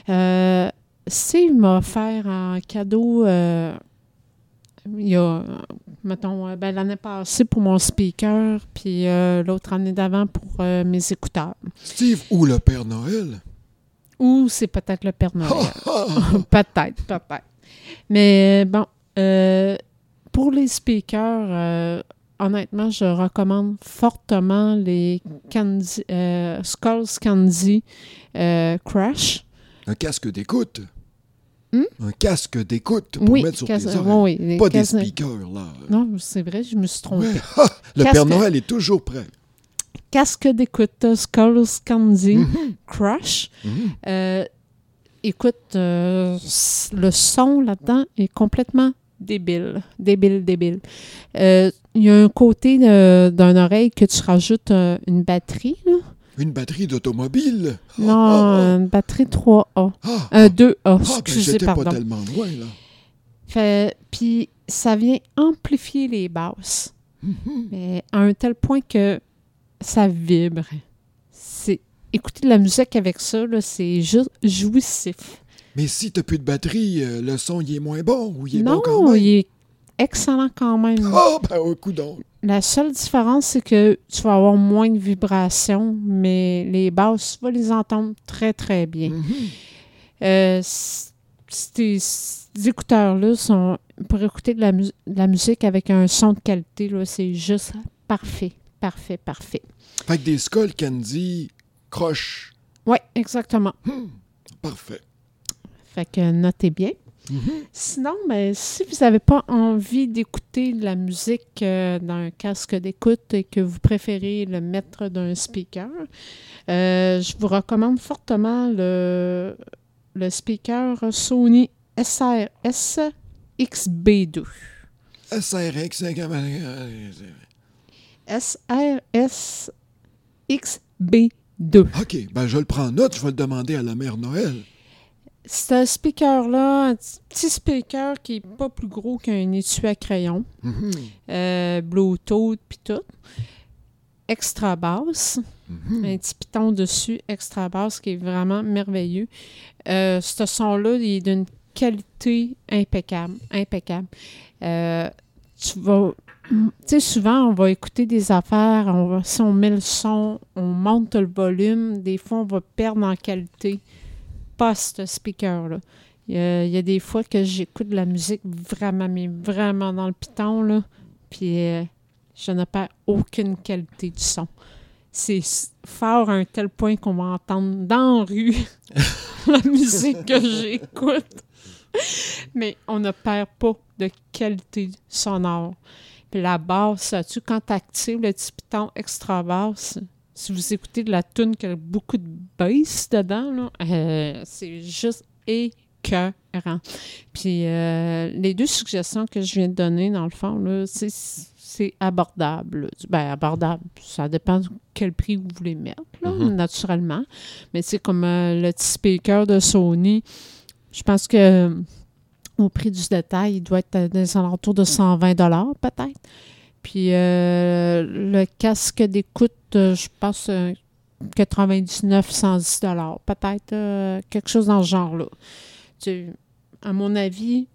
Euh, Steve m'a offert un cadeau il y a, mettons, euh, ben, l'année passée pour mon speaker, puis euh, l'autre année d'avant pour euh, mes écouteurs. Steve ou le Père Noël? Ou c'est peut-être le Père Noël. *laughs* *laughs* Peut-être, peut-être. Mais bon, euh, pour les speakers, honnêtement, je recommande fortement les Candy, Skulls Candy Crash. un casque d'écoute. Un casque d'écoute pour oui, mettre sur cas- tes oreilles. oui, Pas des speakers, là. Non, c'est vrai, je me suis trompée. Ouais. Ah, *laughs* le Casque- Père Noël est toujours prêt. Casque d'écoute Skulls Candy Mhm. Crash. Mhm. Euh, écoute, euh, le son là-dedans est complètement débile. Débile, débile. Euh, Il y a un côté d'une oreille que tu rajoutes une batterie. là. Une batterie d'automobile? Non, ah, une batterie 3A. ah, Un 2A, ah, ben, excusez, pas pardon. tellement loin, là. Fait- Puis ça vient amplifier les basses. Mhm. Mais à un tel point que ça vibre. C'est écouter de la musique avec ça, là, c'est juste jouissif. Mais si t'as plus de batterie, euh, le son, il est moins bon ou il est non, bon quand même? il est excellent quand même. Ah, ben, un coup donc. La seule différence, c'est que tu vas avoir moins de vibrations, mais les basses, tu vas les entendre très, très bien. Mhm. Euh, ces, écouteurs-là sont pour écouter de la, mus- de la musique avec un son de qualité, là, c'est juste parfait, parfait, parfait. Fait que des Skull Candy croche. Oui, exactement. Parfait. Fait que notez bien. Sinon, ben, si vous n'avez pas envie d'écouter de la musique euh, d'un casque d'écoute et que vous préférez le mettre d'un speaker, euh, je vous recommande fortement le, le speaker Sony SRS XB2. SRX. SRS XB2. deux. OK, ben je le prends en note, je vais le demander à la mère Noël. Ce speaker-là, un petit- speaker qui est pas plus gros qu'un étui à crayon, Mhm, euh, Bluetooth puis tout. Extra basse, mhm. un petit piton dessus, extra basse, qui est vraiment merveilleux. Euh, ce son-là, il est d'une qualité impeccable, impeccable. Euh, tu vas, tu sais, souvent, on va écouter des affaires, on va, si on met le son, on monte le volume, des fois, on va perdre en qualité. Ce speaker-là. Il y, a, des fois que j'écoute de la musique vraiment, mais vraiment dans le piton, là, puis euh, je ne perds aucune qualité du son. C'est fort à un tel point qu'on va entendre dans la rue *laughs* la musique que j'écoute. Mais on ne perd pas de qualité sonore. Puis la basse, tu quand tu actives le petit piton extra basse, si vous écoutez de la tune qui a beaucoup de bass dedans, là, euh, c'est juste écœurant. Puis euh, les deux suggestions que je viens de donner, dans le fond, là, c'est, c'est abordable. Ben, abordable, ça dépend de quel prix vous voulez mettre, là, Mhm. naturellement. Mais c'est comme euh, le petit speaker de Sony, je pense que au prix du détail, il doit être à des alentours de 120 peut-être. Puis euh, le casque d'écoute, euh, je pense euh, 99, 110 peut-être euh, quelque chose dans ce genre-là. À mon avis,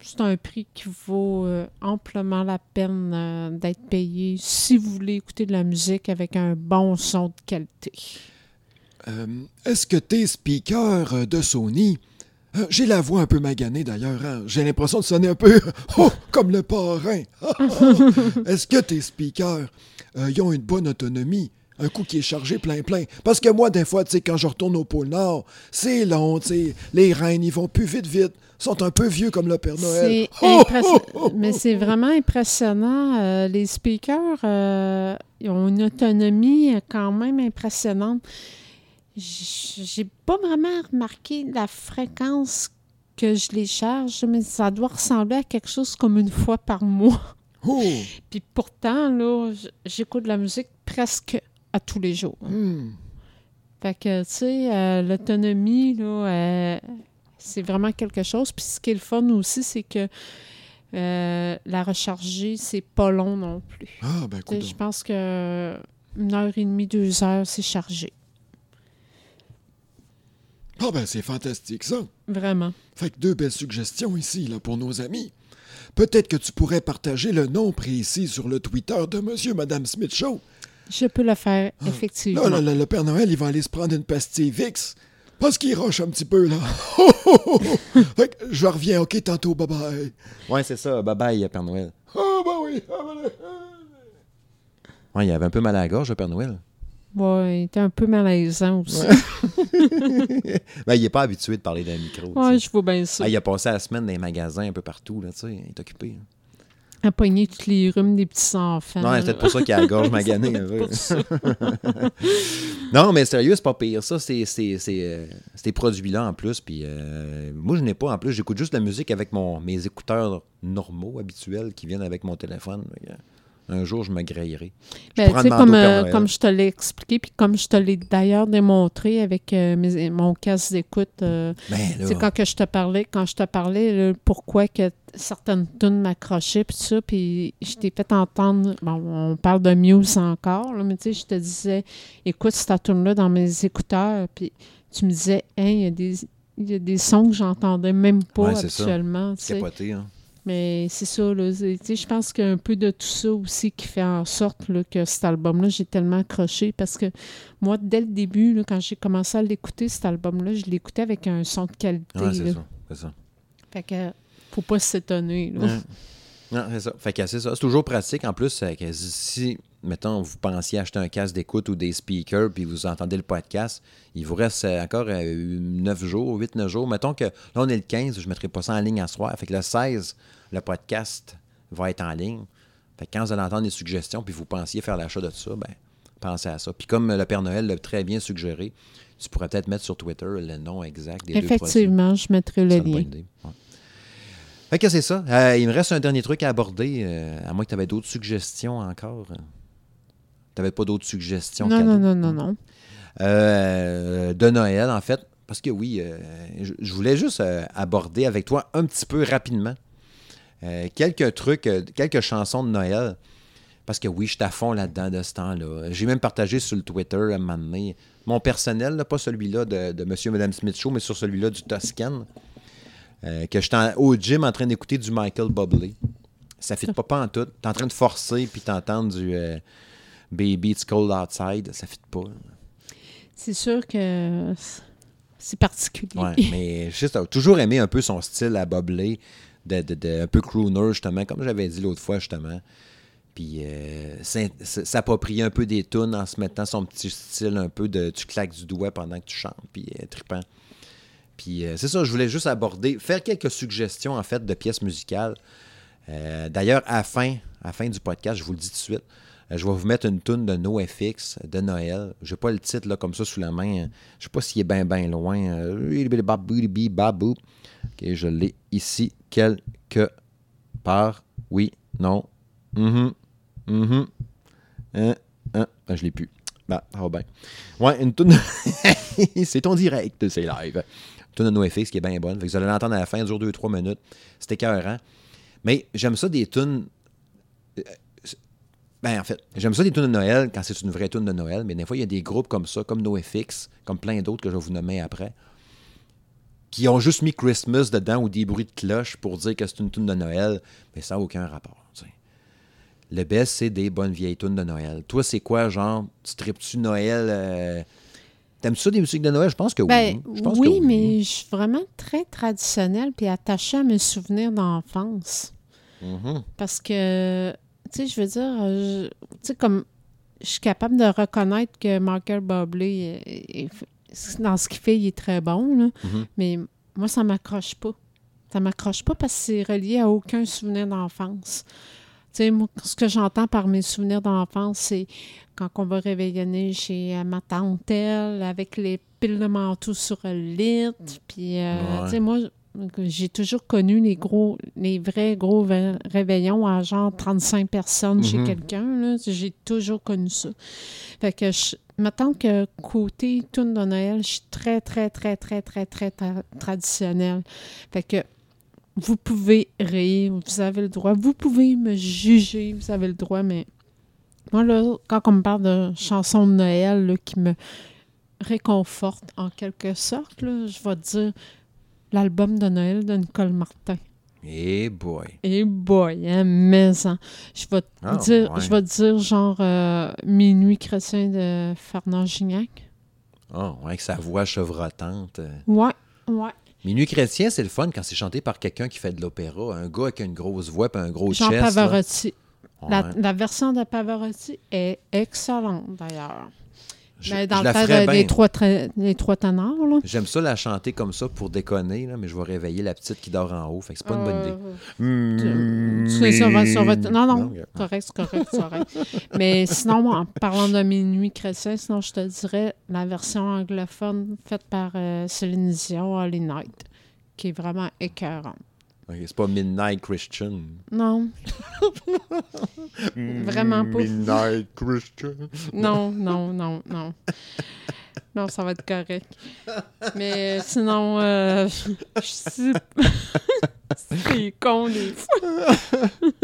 c'est un prix qui vaut euh, amplement la peine euh, d'être payé si vous voulez écouter de la musique avec un bon son de qualité. Euh, Est-ce que tes speakers euh, de Sony... euh, J'ai la voix un peu maganée d'ailleurs. hein. J'ai l'impression de sonner un peu *laughs* oh, comme le parrain. *laughs* Est-ce que tes speakers euh, ils ont une bonne autonomie? Un coup qui est chargé plein plein. Parce que moi, des fois, tu sais, quand je retourne au pôle Nord, c'est long, tu sais. Les reines, ils vont plus vite vite. Ils sont un peu vieux comme le Père Noël. C'est *laughs* Oh, oh, oh, Mais c'est vraiment impressionnant. Euh, les speakers euh, ils ont une autonomie quand même impressionnante. J'ai pas vraiment remarqué la fréquence que je les charge, mais ça doit ressembler à quelque chose comme une fois par mois. oh. *laughs* Puis pourtant, là, j'écoute de la musique presque à tous les jours. Hmm. Fait que, tu sais, euh, l'autonomie, là, euh, c'est vraiment quelque chose. Puis ce qui est le fun aussi, c'est que euh, la recharger, c'est pas long non plus. Ah, ben. Je pense que une heure et demie, deux heures, c'est chargé. Ah, ben c'est fantastique ça. Vraiment. Fait que deux belles suggestions ici, là, pour nos amis. Peut-être que tu pourrais partager le nom précis sur le Twitter de Monsieur Madame Smith Show. Je peux le faire, Ah. effectivement. Là, là, là, le Père Noël, il va aller se prendre une pastille VIX. Parce qu'il roche un petit peu, là. *laughs* fait que je reviens, OK, tantôt, bye-bye. Ouais, c'est ça. Bye bye, Père Noël. Ah, ben oui. ah, ben là. Ouais, il avait un peu mal à la gorge, le Père Noël. Ouais, il était un peu malaisant aussi. *laughs* Ben, il n'est pas habitué de parler d'un micro. Ouais, je vois bien ça. Ah, il a passé la semaine dans les magasins un peu partout, là, tu sais. Il est occupé. là. À pogner tous les rhumes des petits enfants. Non, c'est peut-être pour ça qu'il a la gorge *laughs* maganée. *laughs* non, mais sérieux, c'est pas pire. Ça, c'est c'est- c'est, euh, ces produits-là en plus. Puis euh, moi, je n'ai pas. En plus, j'écoute juste la musique avec mon, mes écouteurs normaux, habituels, qui viennent avec mon téléphone. Que, Un jour, je me Ben, tu sais, comme, euh, comme je te l'ai expliqué, puis comme je te l'ai d'ailleurs démontré avec euh, mes- mon casque d'écoute, euh, Ben, quand que je te parlais, quand je te parlais, là, pourquoi que certaines tunes m'accrochaient, puis ça, puis je t'ai fait entendre, bon, on parle de Muse encore, là, mais tu sais, je te disais, écoute cette tune-là dans mes écouteurs, puis tu me disais, hein, il y a des... Il y a des sons que j'entendais même pas Ouais, c'est habituellement. tu sais. capoté. Hein. Mais c'est ça, là. Je pense qu'il y a un peu de tout ça aussi qui fait en sorte là, que cet album-là, j'ai tellement accroché parce que moi, dès le début, là, quand j'ai commencé à l'écouter, cet album-là, je l'écoutais avec un son de qualité. Ouais, c'est ça. C'est ça. Fait que faut pas s'étonner. là. Ouais. Non, c'est ça. Fait que c'est ça. C'est toujours pratique. En plus, que si, mettons, vous pensiez acheter un casque d'écoute ou des speakers, puis vous entendez le podcast, il vous reste euh, encore 9 jours, 8-9 jours. Mettons que là, on est le 15, je ne mettrai pas ça en ligne à soir. Fait que le 16, le podcast va être en ligne. Fait que quand vous allez entendre des suggestions, puis vous pensiez faire l'achat de ça, ben pensez à ça. Puis comme le Père Noël l'a très bien suggéré, tu pourrais peut-être mettre sur Twitter le nom exact des deux. Effectivement, je mettrai le lien. Ouais. Fait que c'est ça. Euh, il me reste un dernier truc à aborder, euh, à moins que tu avais d'autres suggestions encore. Tu n'avais pas d'autres suggestions? Non, non, non, non, non. euh, de Noël, en fait. Parce que oui, je, voulais juste aborder avec toi un petit peu rapidement euh, quelques trucs, euh, quelques chansons de Noël. Parce que oui, je suis à fond là-dedans de ce temps-là. J'ai même partagé sur le Twitter à un moment donné, mon personnel, là, pas celui-là de, de Monsieur et Madame Smith Show, mais sur celui-là du Toscan. euh, que j'étais au gym en train d'écouter du Michael Bublé. Ça fit pas pas en tout. T'es en train de forcer puis t'entends du euh, Baby It's Cold Outside. Ça fit pas. C'est sûr que c'est particulier. Ouais, mais juste, j'ai toujours aimé un peu son style à Bublé, un peu crooner, justement, comme j'avais dit l'autre fois, justement. Puis euh, s'approprier un peu des tunes en se mettant son petit style un peu de tu claques du doigt pendant que tu chantes, puis euh, trippant. Puis euh, c'est ça, je voulais juste aborder, faire quelques suggestions en fait de pièces musicales. Euh, D'ailleurs, à la fin, à fin du podcast, je vous le dis tout de suite, je vais vous mettre une tune de NoFX de Noël. Je n'ai pas le titre là, comme ça sous la main. Je sais pas s'il est bien bien loin. Ok, je l'ai ici quelque part. Oui, non. Mhm. Mhm. Hein, hein. Ben, je l'ai plus. Bah, ça va bien. Ouais, une tune. *laughs* c'est ton direct, c'est live. Une tune de NoFX qui est bien bonne. Fait que vous allez l'entendre à la fin, elle dure 2-3 minutes. C'était écœurant. Mais j'aime ça des tunes. euh, Ben, en fait, j'aime ça des tunes de Noël quand c'est une vraie tune de Noël, mais des fois, il y a des groupes comme ça, comme NoFX, comme plein d'autres que je vais vous nommer après, qui ont juste mis Christmas dedans ou des bruits de cloche pour dire que c'est une tune de Noël, mais ça n'a aucun rapport. Le best, c'est des bonnes vieilles tunes de Noël. Toi, c'est quoi, genre, tu tripes-tu Noël euh, T'aimes-tu ça des musiques de Noël? Je pense que Ben, oui. Je pense oui, que mais je suis vraiment très traditionnelle puis attachée à mes souvenirs d'enfance. Mhm. Parce que, tu sais, je veux dire, je- tu sais, comme je suis capable de reconnaître que Michael Bublé, est- est- dans ce qu'il fait, il est très bon, là. Mhm. mais moi, ça m'accroche pas. Ça m'accroche pas parce que c'est relié à aucun souvenir d'enfance. Tu sais, moi, ce que j'entends par mes souvenirs d'enfance, c'est quand on va réveillonner chez euh, ma tante telle, avec les piles de manteaux sur le lit. Puis, euh, Ouais. tu sais, moi, j'ai toujours connu les gros, les vrais gros ve- réveillons à genre 35 personnes chez Mhm. quelqu'un. J'ai toujours connu ça. Fait que je, mettons que côté tune de Noël, je suis très, très, très, très, très, très, tra- traditionnelle. Fait que vous pouvez rire, vous avez le droit. Vous pouvez me juger, vous avez le droit, mais moi, là, quand on me parle de chansons de Noël là, qui me réconfortent en quelque sorte, là, je vais dire l'album de Noël de Nicole Martin. Eh boy. Et boy, hein, mais hein, je vais te dire, ouais. je vais dire genre euh, Minuit chrétien de Fernand Gignac. Oh, ouais, avec sa voix chevrotante. Ouais, ouais. Minuit chrétien, c'est le fun quand c'est chanté par quelqu'un qui fait de l'opéra. Un gars avec une grosse voix et un gros Jean chest. Pavarotti. La version de Pavarotti est excellente d'ailleurs. Je, Mais je dans la le temps ferais de- bien. des trois, les là. J'aime ça la chanter comme ça pour déconner, là, mais je vais réveiller la petite qui dort en haut. Fait que c'est pas une bonne idée. Euh, tu- va- ça va- non, non, correct, c'est correct, c'est correct. Mais sinon, en parlant de Minuit chrétien, sinon je te dirais la version anglophone faite par euh, Céline Dion, Holy Night, qui est vraiment écœurante. C'est pas Midnight Christian. Non. *laughs* Vraiment pas. Midnight Christian. Non, non, non, non. Non, ça va être correct. Mais sinon, euh, je suis... *laughs* C'est con, fois.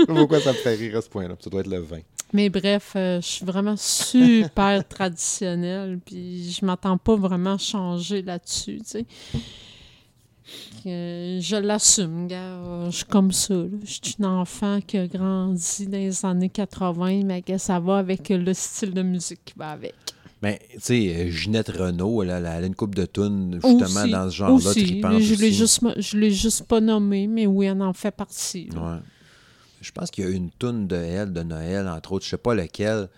Pourquoi ça me fait rire à ce point-là? Ça doit être le vin. Mais bref, euh, je suis vraiment super traditionnelle, puis je m'attends pas vraiment à changer là-dessus, tu sais. Euh, je l'assume, gars. Je suis comme ça. là. Je suis une enfant qui a grandi dans les années 80, mais que ça va avec le style de musique qui va avec. Ben, tu sais, euh, Ginette Renault, elle, a- elle a une coupe de tunes, justement, Aussi, dans ce genre-là, tripante Je l'ai juste, je l'ai juste pas nommé, mais oui, elle en fait partie. Ouais. Je pense qu'il y a une tune de elle, de Noël, entre autres, je sais pas lequel,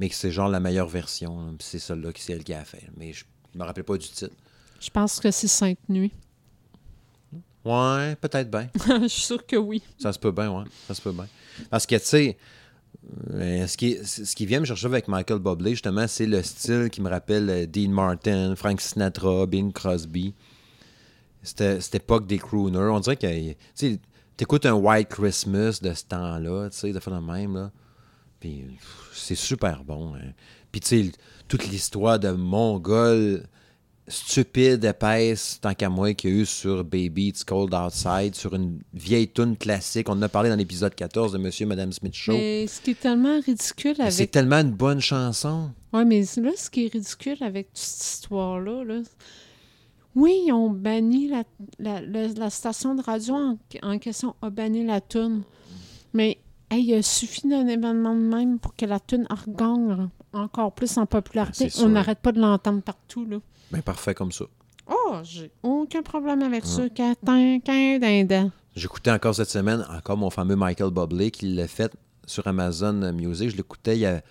mais que c'est genre la meilleure version. c'est celle-là qui c'est elle qui a fait. Mais je me rappelle pas du titre. Je pense que c'est Sainte Nuit. Ouais, peut-être bien. *laughs* je suis sûre que oui. Ça se peut bien, ouais. Ça se peut bien. Parce que, tu sais, euh, ce, qui, ce qui vient me chercher avec Michael Bublé, justement, c'est le style qui me rappelle euh, Dean Martin, Frank Sinatra, Bing Crosby. C'était cette époque des crooners. On dirait que, tu sais, t'écoutes un White Christmas de ce temps-là, tu sais, de faire de même, là. Puis c'est super bon. hein. Puis tu sais, toute l'histoire de Mongol stupide, épaisse, tant qu'à moi, qu'il y a eu sur Baby It's Cold Outside, sur une vieille tune classique. On en a parlé dans l'épisode 14 de Monsieur et Madame Smith Show. Mais ce qui est tellement ridicule Mais C'est avec. tellement une bonne chanson. Oui, mais là, ce qui est ridicule avec toute cette histoire-là, là, oui, ils ont banni la, la, la- la station de radio en, en question, a banni la toune. Mais hey, il a suffi d'un événement de même pour que la toune regagne encore plus en popularité. On n'arrête pas de l'entendre partout. Là. Ben, parfait comme ça. Oh, j'ai aucun problème avec ça. Dindin. J'écoutais encore cette semaine, encore mon fameux Michael Bublé qui l'a fait sur Amazon Music. Je l'écoutais, il y a,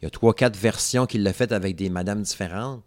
il y a trois, quatre versions qu'il l'a fait avec des madames différentes.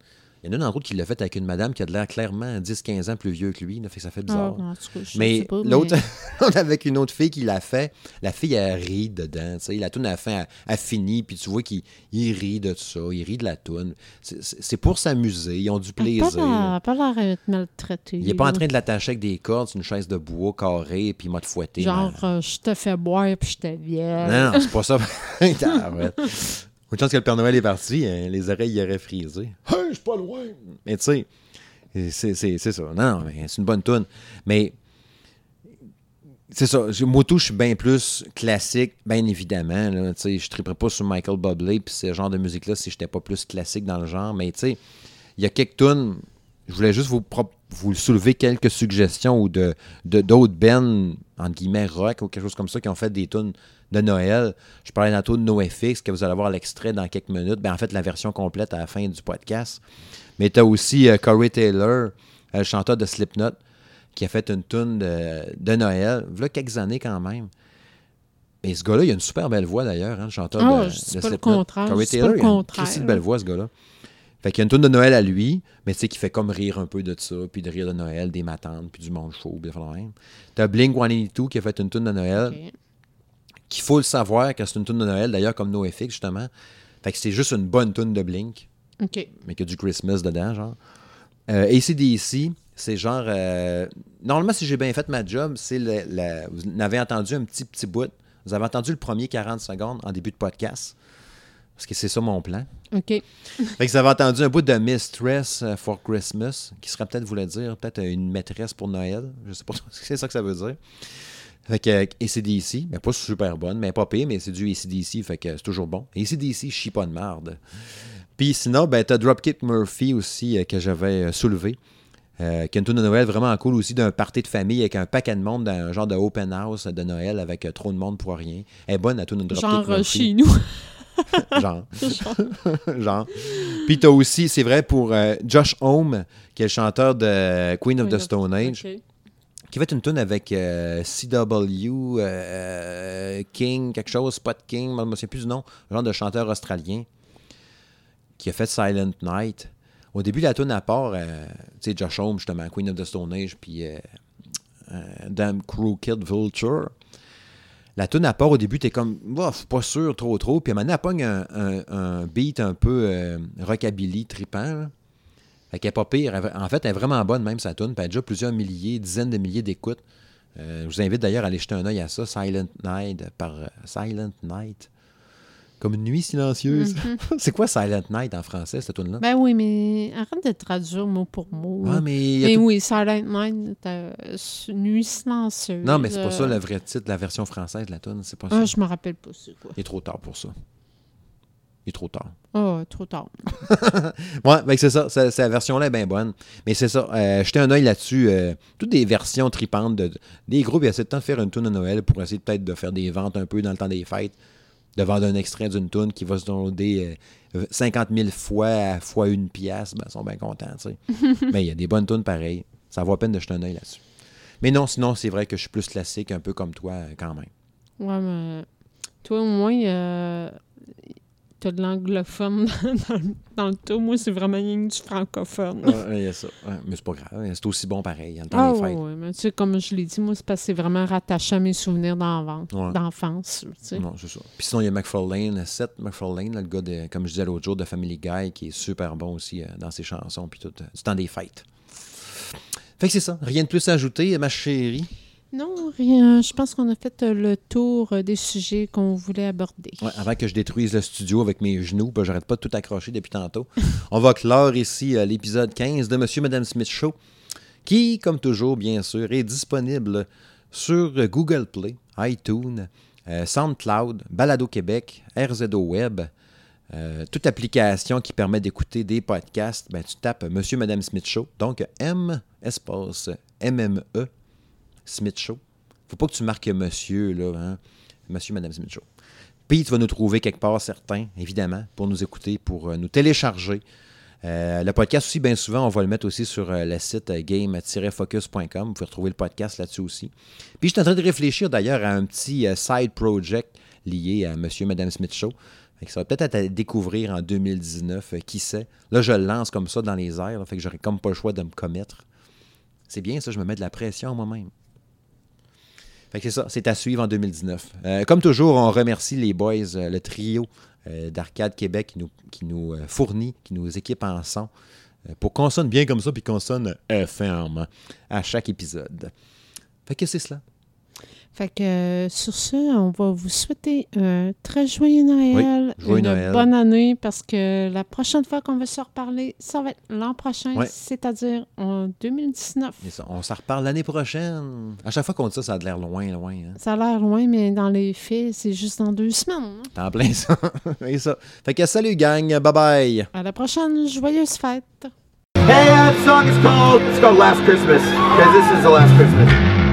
Il y en a en autre qui l'a fait avec une madame qui a de l'air clairement 10-15 ans plus vieux que lui. Là, fait que ça fait bizarre. en tout cas, je sais mais l'autre, *laughs* mais- avec une autre fille qui l'a fait, la fille, elle rit dedans. tu sais. La toune, à la fin, elle finit, puis tu vois qu'il il rit de ça, il rit de la toune. C'est- pour s'amuser, ils ont du a plaisir. pas l'air- elle a pas l'air d'être maltraitée. Il n'est pas en train de l'attacher avec des cordes une chaise de bois carrée, puis il m'a te fouetté. Genre, euh, je te fais boire puis je te viens. Non, non, c'est pas ça. *laughs* *laughs* Une chance que le Père Noël est parti, hein, les oreilles y auraient frisé. Hey, je suis pas loin. Mais tu sais, c'est- ça. Non, non, mais c'est une bonne toune. Mais c'est ça. Tout, je suis bien plus classique, bien évidemment. Là, tu sais, je ne triperais pas sur Michael Bublé puis ce genre de musique-là si je n'étais pas plus classique dans le genre. Mais tu sais, il y a quelques tunes. Je voulais juste vous, vous soulever quelques suggestions ou de de- d'autres bands, entre guillemets, rock ou quelque chose comme ça, qui ont fait des tunes de Noël. Je parlais tantôt de NoFX, que vous allez voir l'extrait dans quelques minutes. Ben, en fait, la version complète à la fin du podcast. Mais tu as aussi euh, Corey Taylor, euh, le chanteur de Slipknot, qui a fait une tune de, de Noël, il y a quelques années quand même. Mais ce gars-là, il a une super belle voix d'ailleurs, hein, le chanteur Ah, de, je dis de pas le Slipknot. contraire, Corey je dis pas Taylor, il a une de belle voix, ce gars-là. Fait qu'il y a une tune de Noël à lui, mais tu sais, qui fait comme rire un peu de ça, puis de rire de Noël, des matantes, puis du monde chaud, puis de même. T'as Blink-182 qui a fait une tune de Noël. Qu'il faut le savoir que c'est une tune de Noël, d'ailleurs, comme NoFX, justement. Fait que c'est juste une bonne tune de Blink OK. mais qu'il y a du Christmas dedans, genre. Euh, ACDC, c'est genre. euh, normalement, si j'ai bien fait ma job, c'est le, la- vous en avez entendu un petit, petit bout. Vous avez entendu le premier 40 secondes en début de podcast. Parce que c'est ça mon plan. OK. Fait que vous avez entendu un bout de Mistress euh, for Christmas, qui serait peut-être, voulait dire, peut-être une maîtresse pour Noël. Je sais pas *laughs* si c'est ça que ça veut dire. Fait que ACDC, mais pas super bonne, mais pas pire, mais c'est du ACDC, fait que c'est toujours bon. ACDC, chie pas de marde. Puis sinon, ben, t'as Dropkick Murphy aussi, euh, que j'avais euh, soulevé. Euh, qui a une de Noël vraiment cool aussi d'un party de famille avec un paquet de monde dans un genre de open house de Noël avec euh, trop de monde pour rien. Elle est bonne tune de Dropkick Genre Murphy. chez nous. *laughs* Genre. *laughs* *laughs* Genre. Puis t'as aussi, c'est vrai, pour euh, Josh Homme, qui est le chanteur de Queen of the Stone Age. Qui fait une tune avec euh, CW, euh, King, quelque chose, Spot King, je ne souviens plus du nom, genre de chanteur australien, qui a fait Silent Night. Au début, la tune à part, euh, tu sais, Josh Homme, justement, Queen of the Stone Age, puis Damn Crooked Vulture. La tune à part, au début, t'es comme, Bof, pas sûr, trop, trop. Puis à un moment donné, elle pogne un, beat un peu rockabilly, trippant. là. Fait qu'elle est pas pire. Elle- En fait, elle est vraiment bonne, même sa tune. Puis elle a déjà plusieurs milliers, dizaines de milliers d'écoutes. Euh, je vous invite d'ailleurs à aller jeter un œil à ça. Silent Night par euh, Silent Night. Comme une nuit silencieuse. *laughs* C'est quoi Silent Night en français, cette tune là Ben oui, mais arrête de traduire mot pour mot. Ah, mais Mais tout- oui, Silent Night, euh, nuit silencieuse. Non, mais c'est pas ça euh, le vrai titre, la version française de la tune. C'est pas Ah, ça. je me rappelle pas c'est quoi. Il est trop tard pour ça. Il est trop tard. Ah, trop tard. *laughs* Ouais, ben c'est ça. Cette version-là est bien bonne. Mais c'est ça. Euh, jetez un œil là-dessus. euh, toutes des versions tripantes. De, des groupes, ils essaient de temps de faire une tune de Noël pour essayer peut-être de faire des ventes un peu dans le temps des fêtes. De vendre un extrait d'une tune qui va se downloader euh, 50 000 fois à fois une pièce. Ben, ils sont bien contents, tu sais. *laughs* Mais il y a des bonnes tunes pareilles. Ça vaut la peine de jeter un œil là-dessus. Mais non, sinon, c'est vrai que je suis plus classique, un peu comme toi, euh, quand même. Ouais, mais toi, au moins, euh, t'as de l'anglophone *laughs* dans, le- dans le tout. Moi, c'est vraiment rien que du francophone. Ouais, il y a ça. Mais c'est pas grave. hein, C'est aussi bon pareil, en temps Ah des ouais, mais tu sais, comme je l'ai dit, moi, c'est parce que c'est vraiment rattaché à mes souvenirs d'enfance. Ouais. d'enfance, tu sais. Non, c'est ça. Puis sinon, il y a McFarlane, Seth McFarlane, là, le gars, de, comme je disais l'autre jour, de Family Guy, qui est super bon aussi euh, dans ses chansons, puis tout, euh, du temps des fêtes. Fait que c'est ça. Rien de plus à ajouter, ma chérie? Non, rien. Je pense qu'on a fait euh, le tour euh, des sujets qu'on voulait aborder. Ouais, avant que je détruise le studio avec mes genoux, ben, j'arrête pas de tout accrocher depuis tantôt. *laughs* On va clore ici euh, l'épisode 15 de Monsieur Madame Smith Show, qui, comme toujours, bien sûr, est disponible sur Google Play, iTunes, euh, SoundCloud, Balado Québec, RZO Web, euh, toute application qui permet d'écouter des podcasts, ben, tu tapes Monsieur Madame Smith Show, donc M espace MME Smith Show. Faut pas que tu marques Monsieur là, hein? Monsieur Madame Smith Show. Puis tu vas nous trouver quelque part, certains, évidemment, pour nous écouter, pour euh, nous télécharger. Euh, le podcast aussi, bien souvent, on va le mettre aussi sur euh, le site game-focus.com. Vous pouvez retrouver le podcast là-dessus aussi. Puis je suis en train de réfléchir d'ailleurs à un petit side project lié à Monsieur Madame Smith Show. Ça va peut-être être à découvrir en 2019, euh, qui sait. Là, je le lance comme ça dans les airs, là, fait que j'aurais comme pas le choix de me commettre. C'est bien ça, je me mets de la pression moi-même. C'est ça, c'est à suivre en 2019. Euh, comme toujours, on remercie les boys, euh, le trio euh, d'Arcade Québec qui nous, fournit, qui nous équipe en son pour qu'on sonne bien comme ça puis qu'on sonne ferme à chaque épisode. Fait que c'est cela. Fait que euh, sur ce, on va vous souhaiter un très joyeux Noël, joyeux une Noël. bonne année, parce que la prochaine fois qu'on va se reparler, ça va être l'an prochain, c'est-à-dire en 2019. Et ça, on s'en reparle l'année prochaine. À chaque fois qu'on dit ça, ça a l'air loin, loin. Hein? Ça a l'air loin, mais dans les faits, c'est juste dans deux semaines. hein. T'es en plein ça. *laughs* Et ça. Fait que salut gang, bye bye. À la prochaine, joyeuse fête! Hey, uh, the song is called it's called Last Christmas because this is the last Christmas.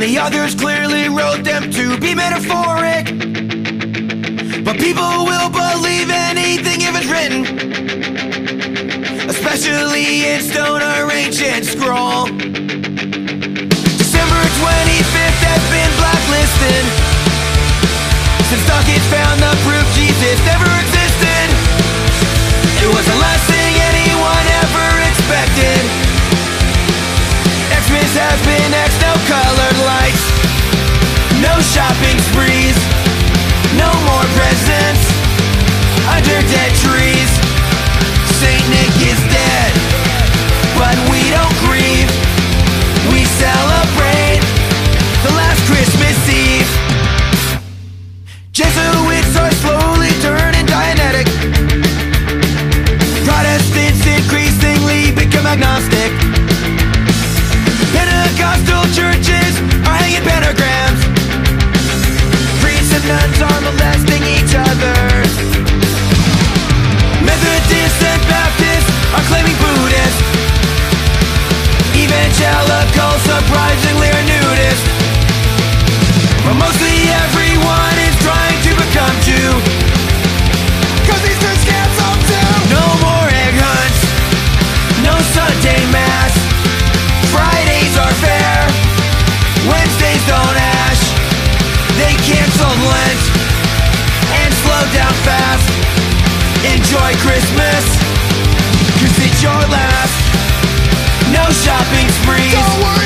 And the others clearly wrote them to be metaphoric. But people will believe anything if it's written. Especially in stone or ancient scroll. December 25th has been blacklisted. Since Dawkins found the proof Jesus never existed. It was the last always has been X, no colored lights. No shopping sprees. No more presents. Under dead trees. Saint Nick is dead But we don't grieve. We celebrate The last Christmas Eve. Jesuits are slowly turning Dianetic Protestants increasingly become agnostic. Americans are molesting each other. Methodists and Baptists are claiming Buddhists Evangelicals surprisingly enjoy Christmas Cause it's your last. No shopping sprees.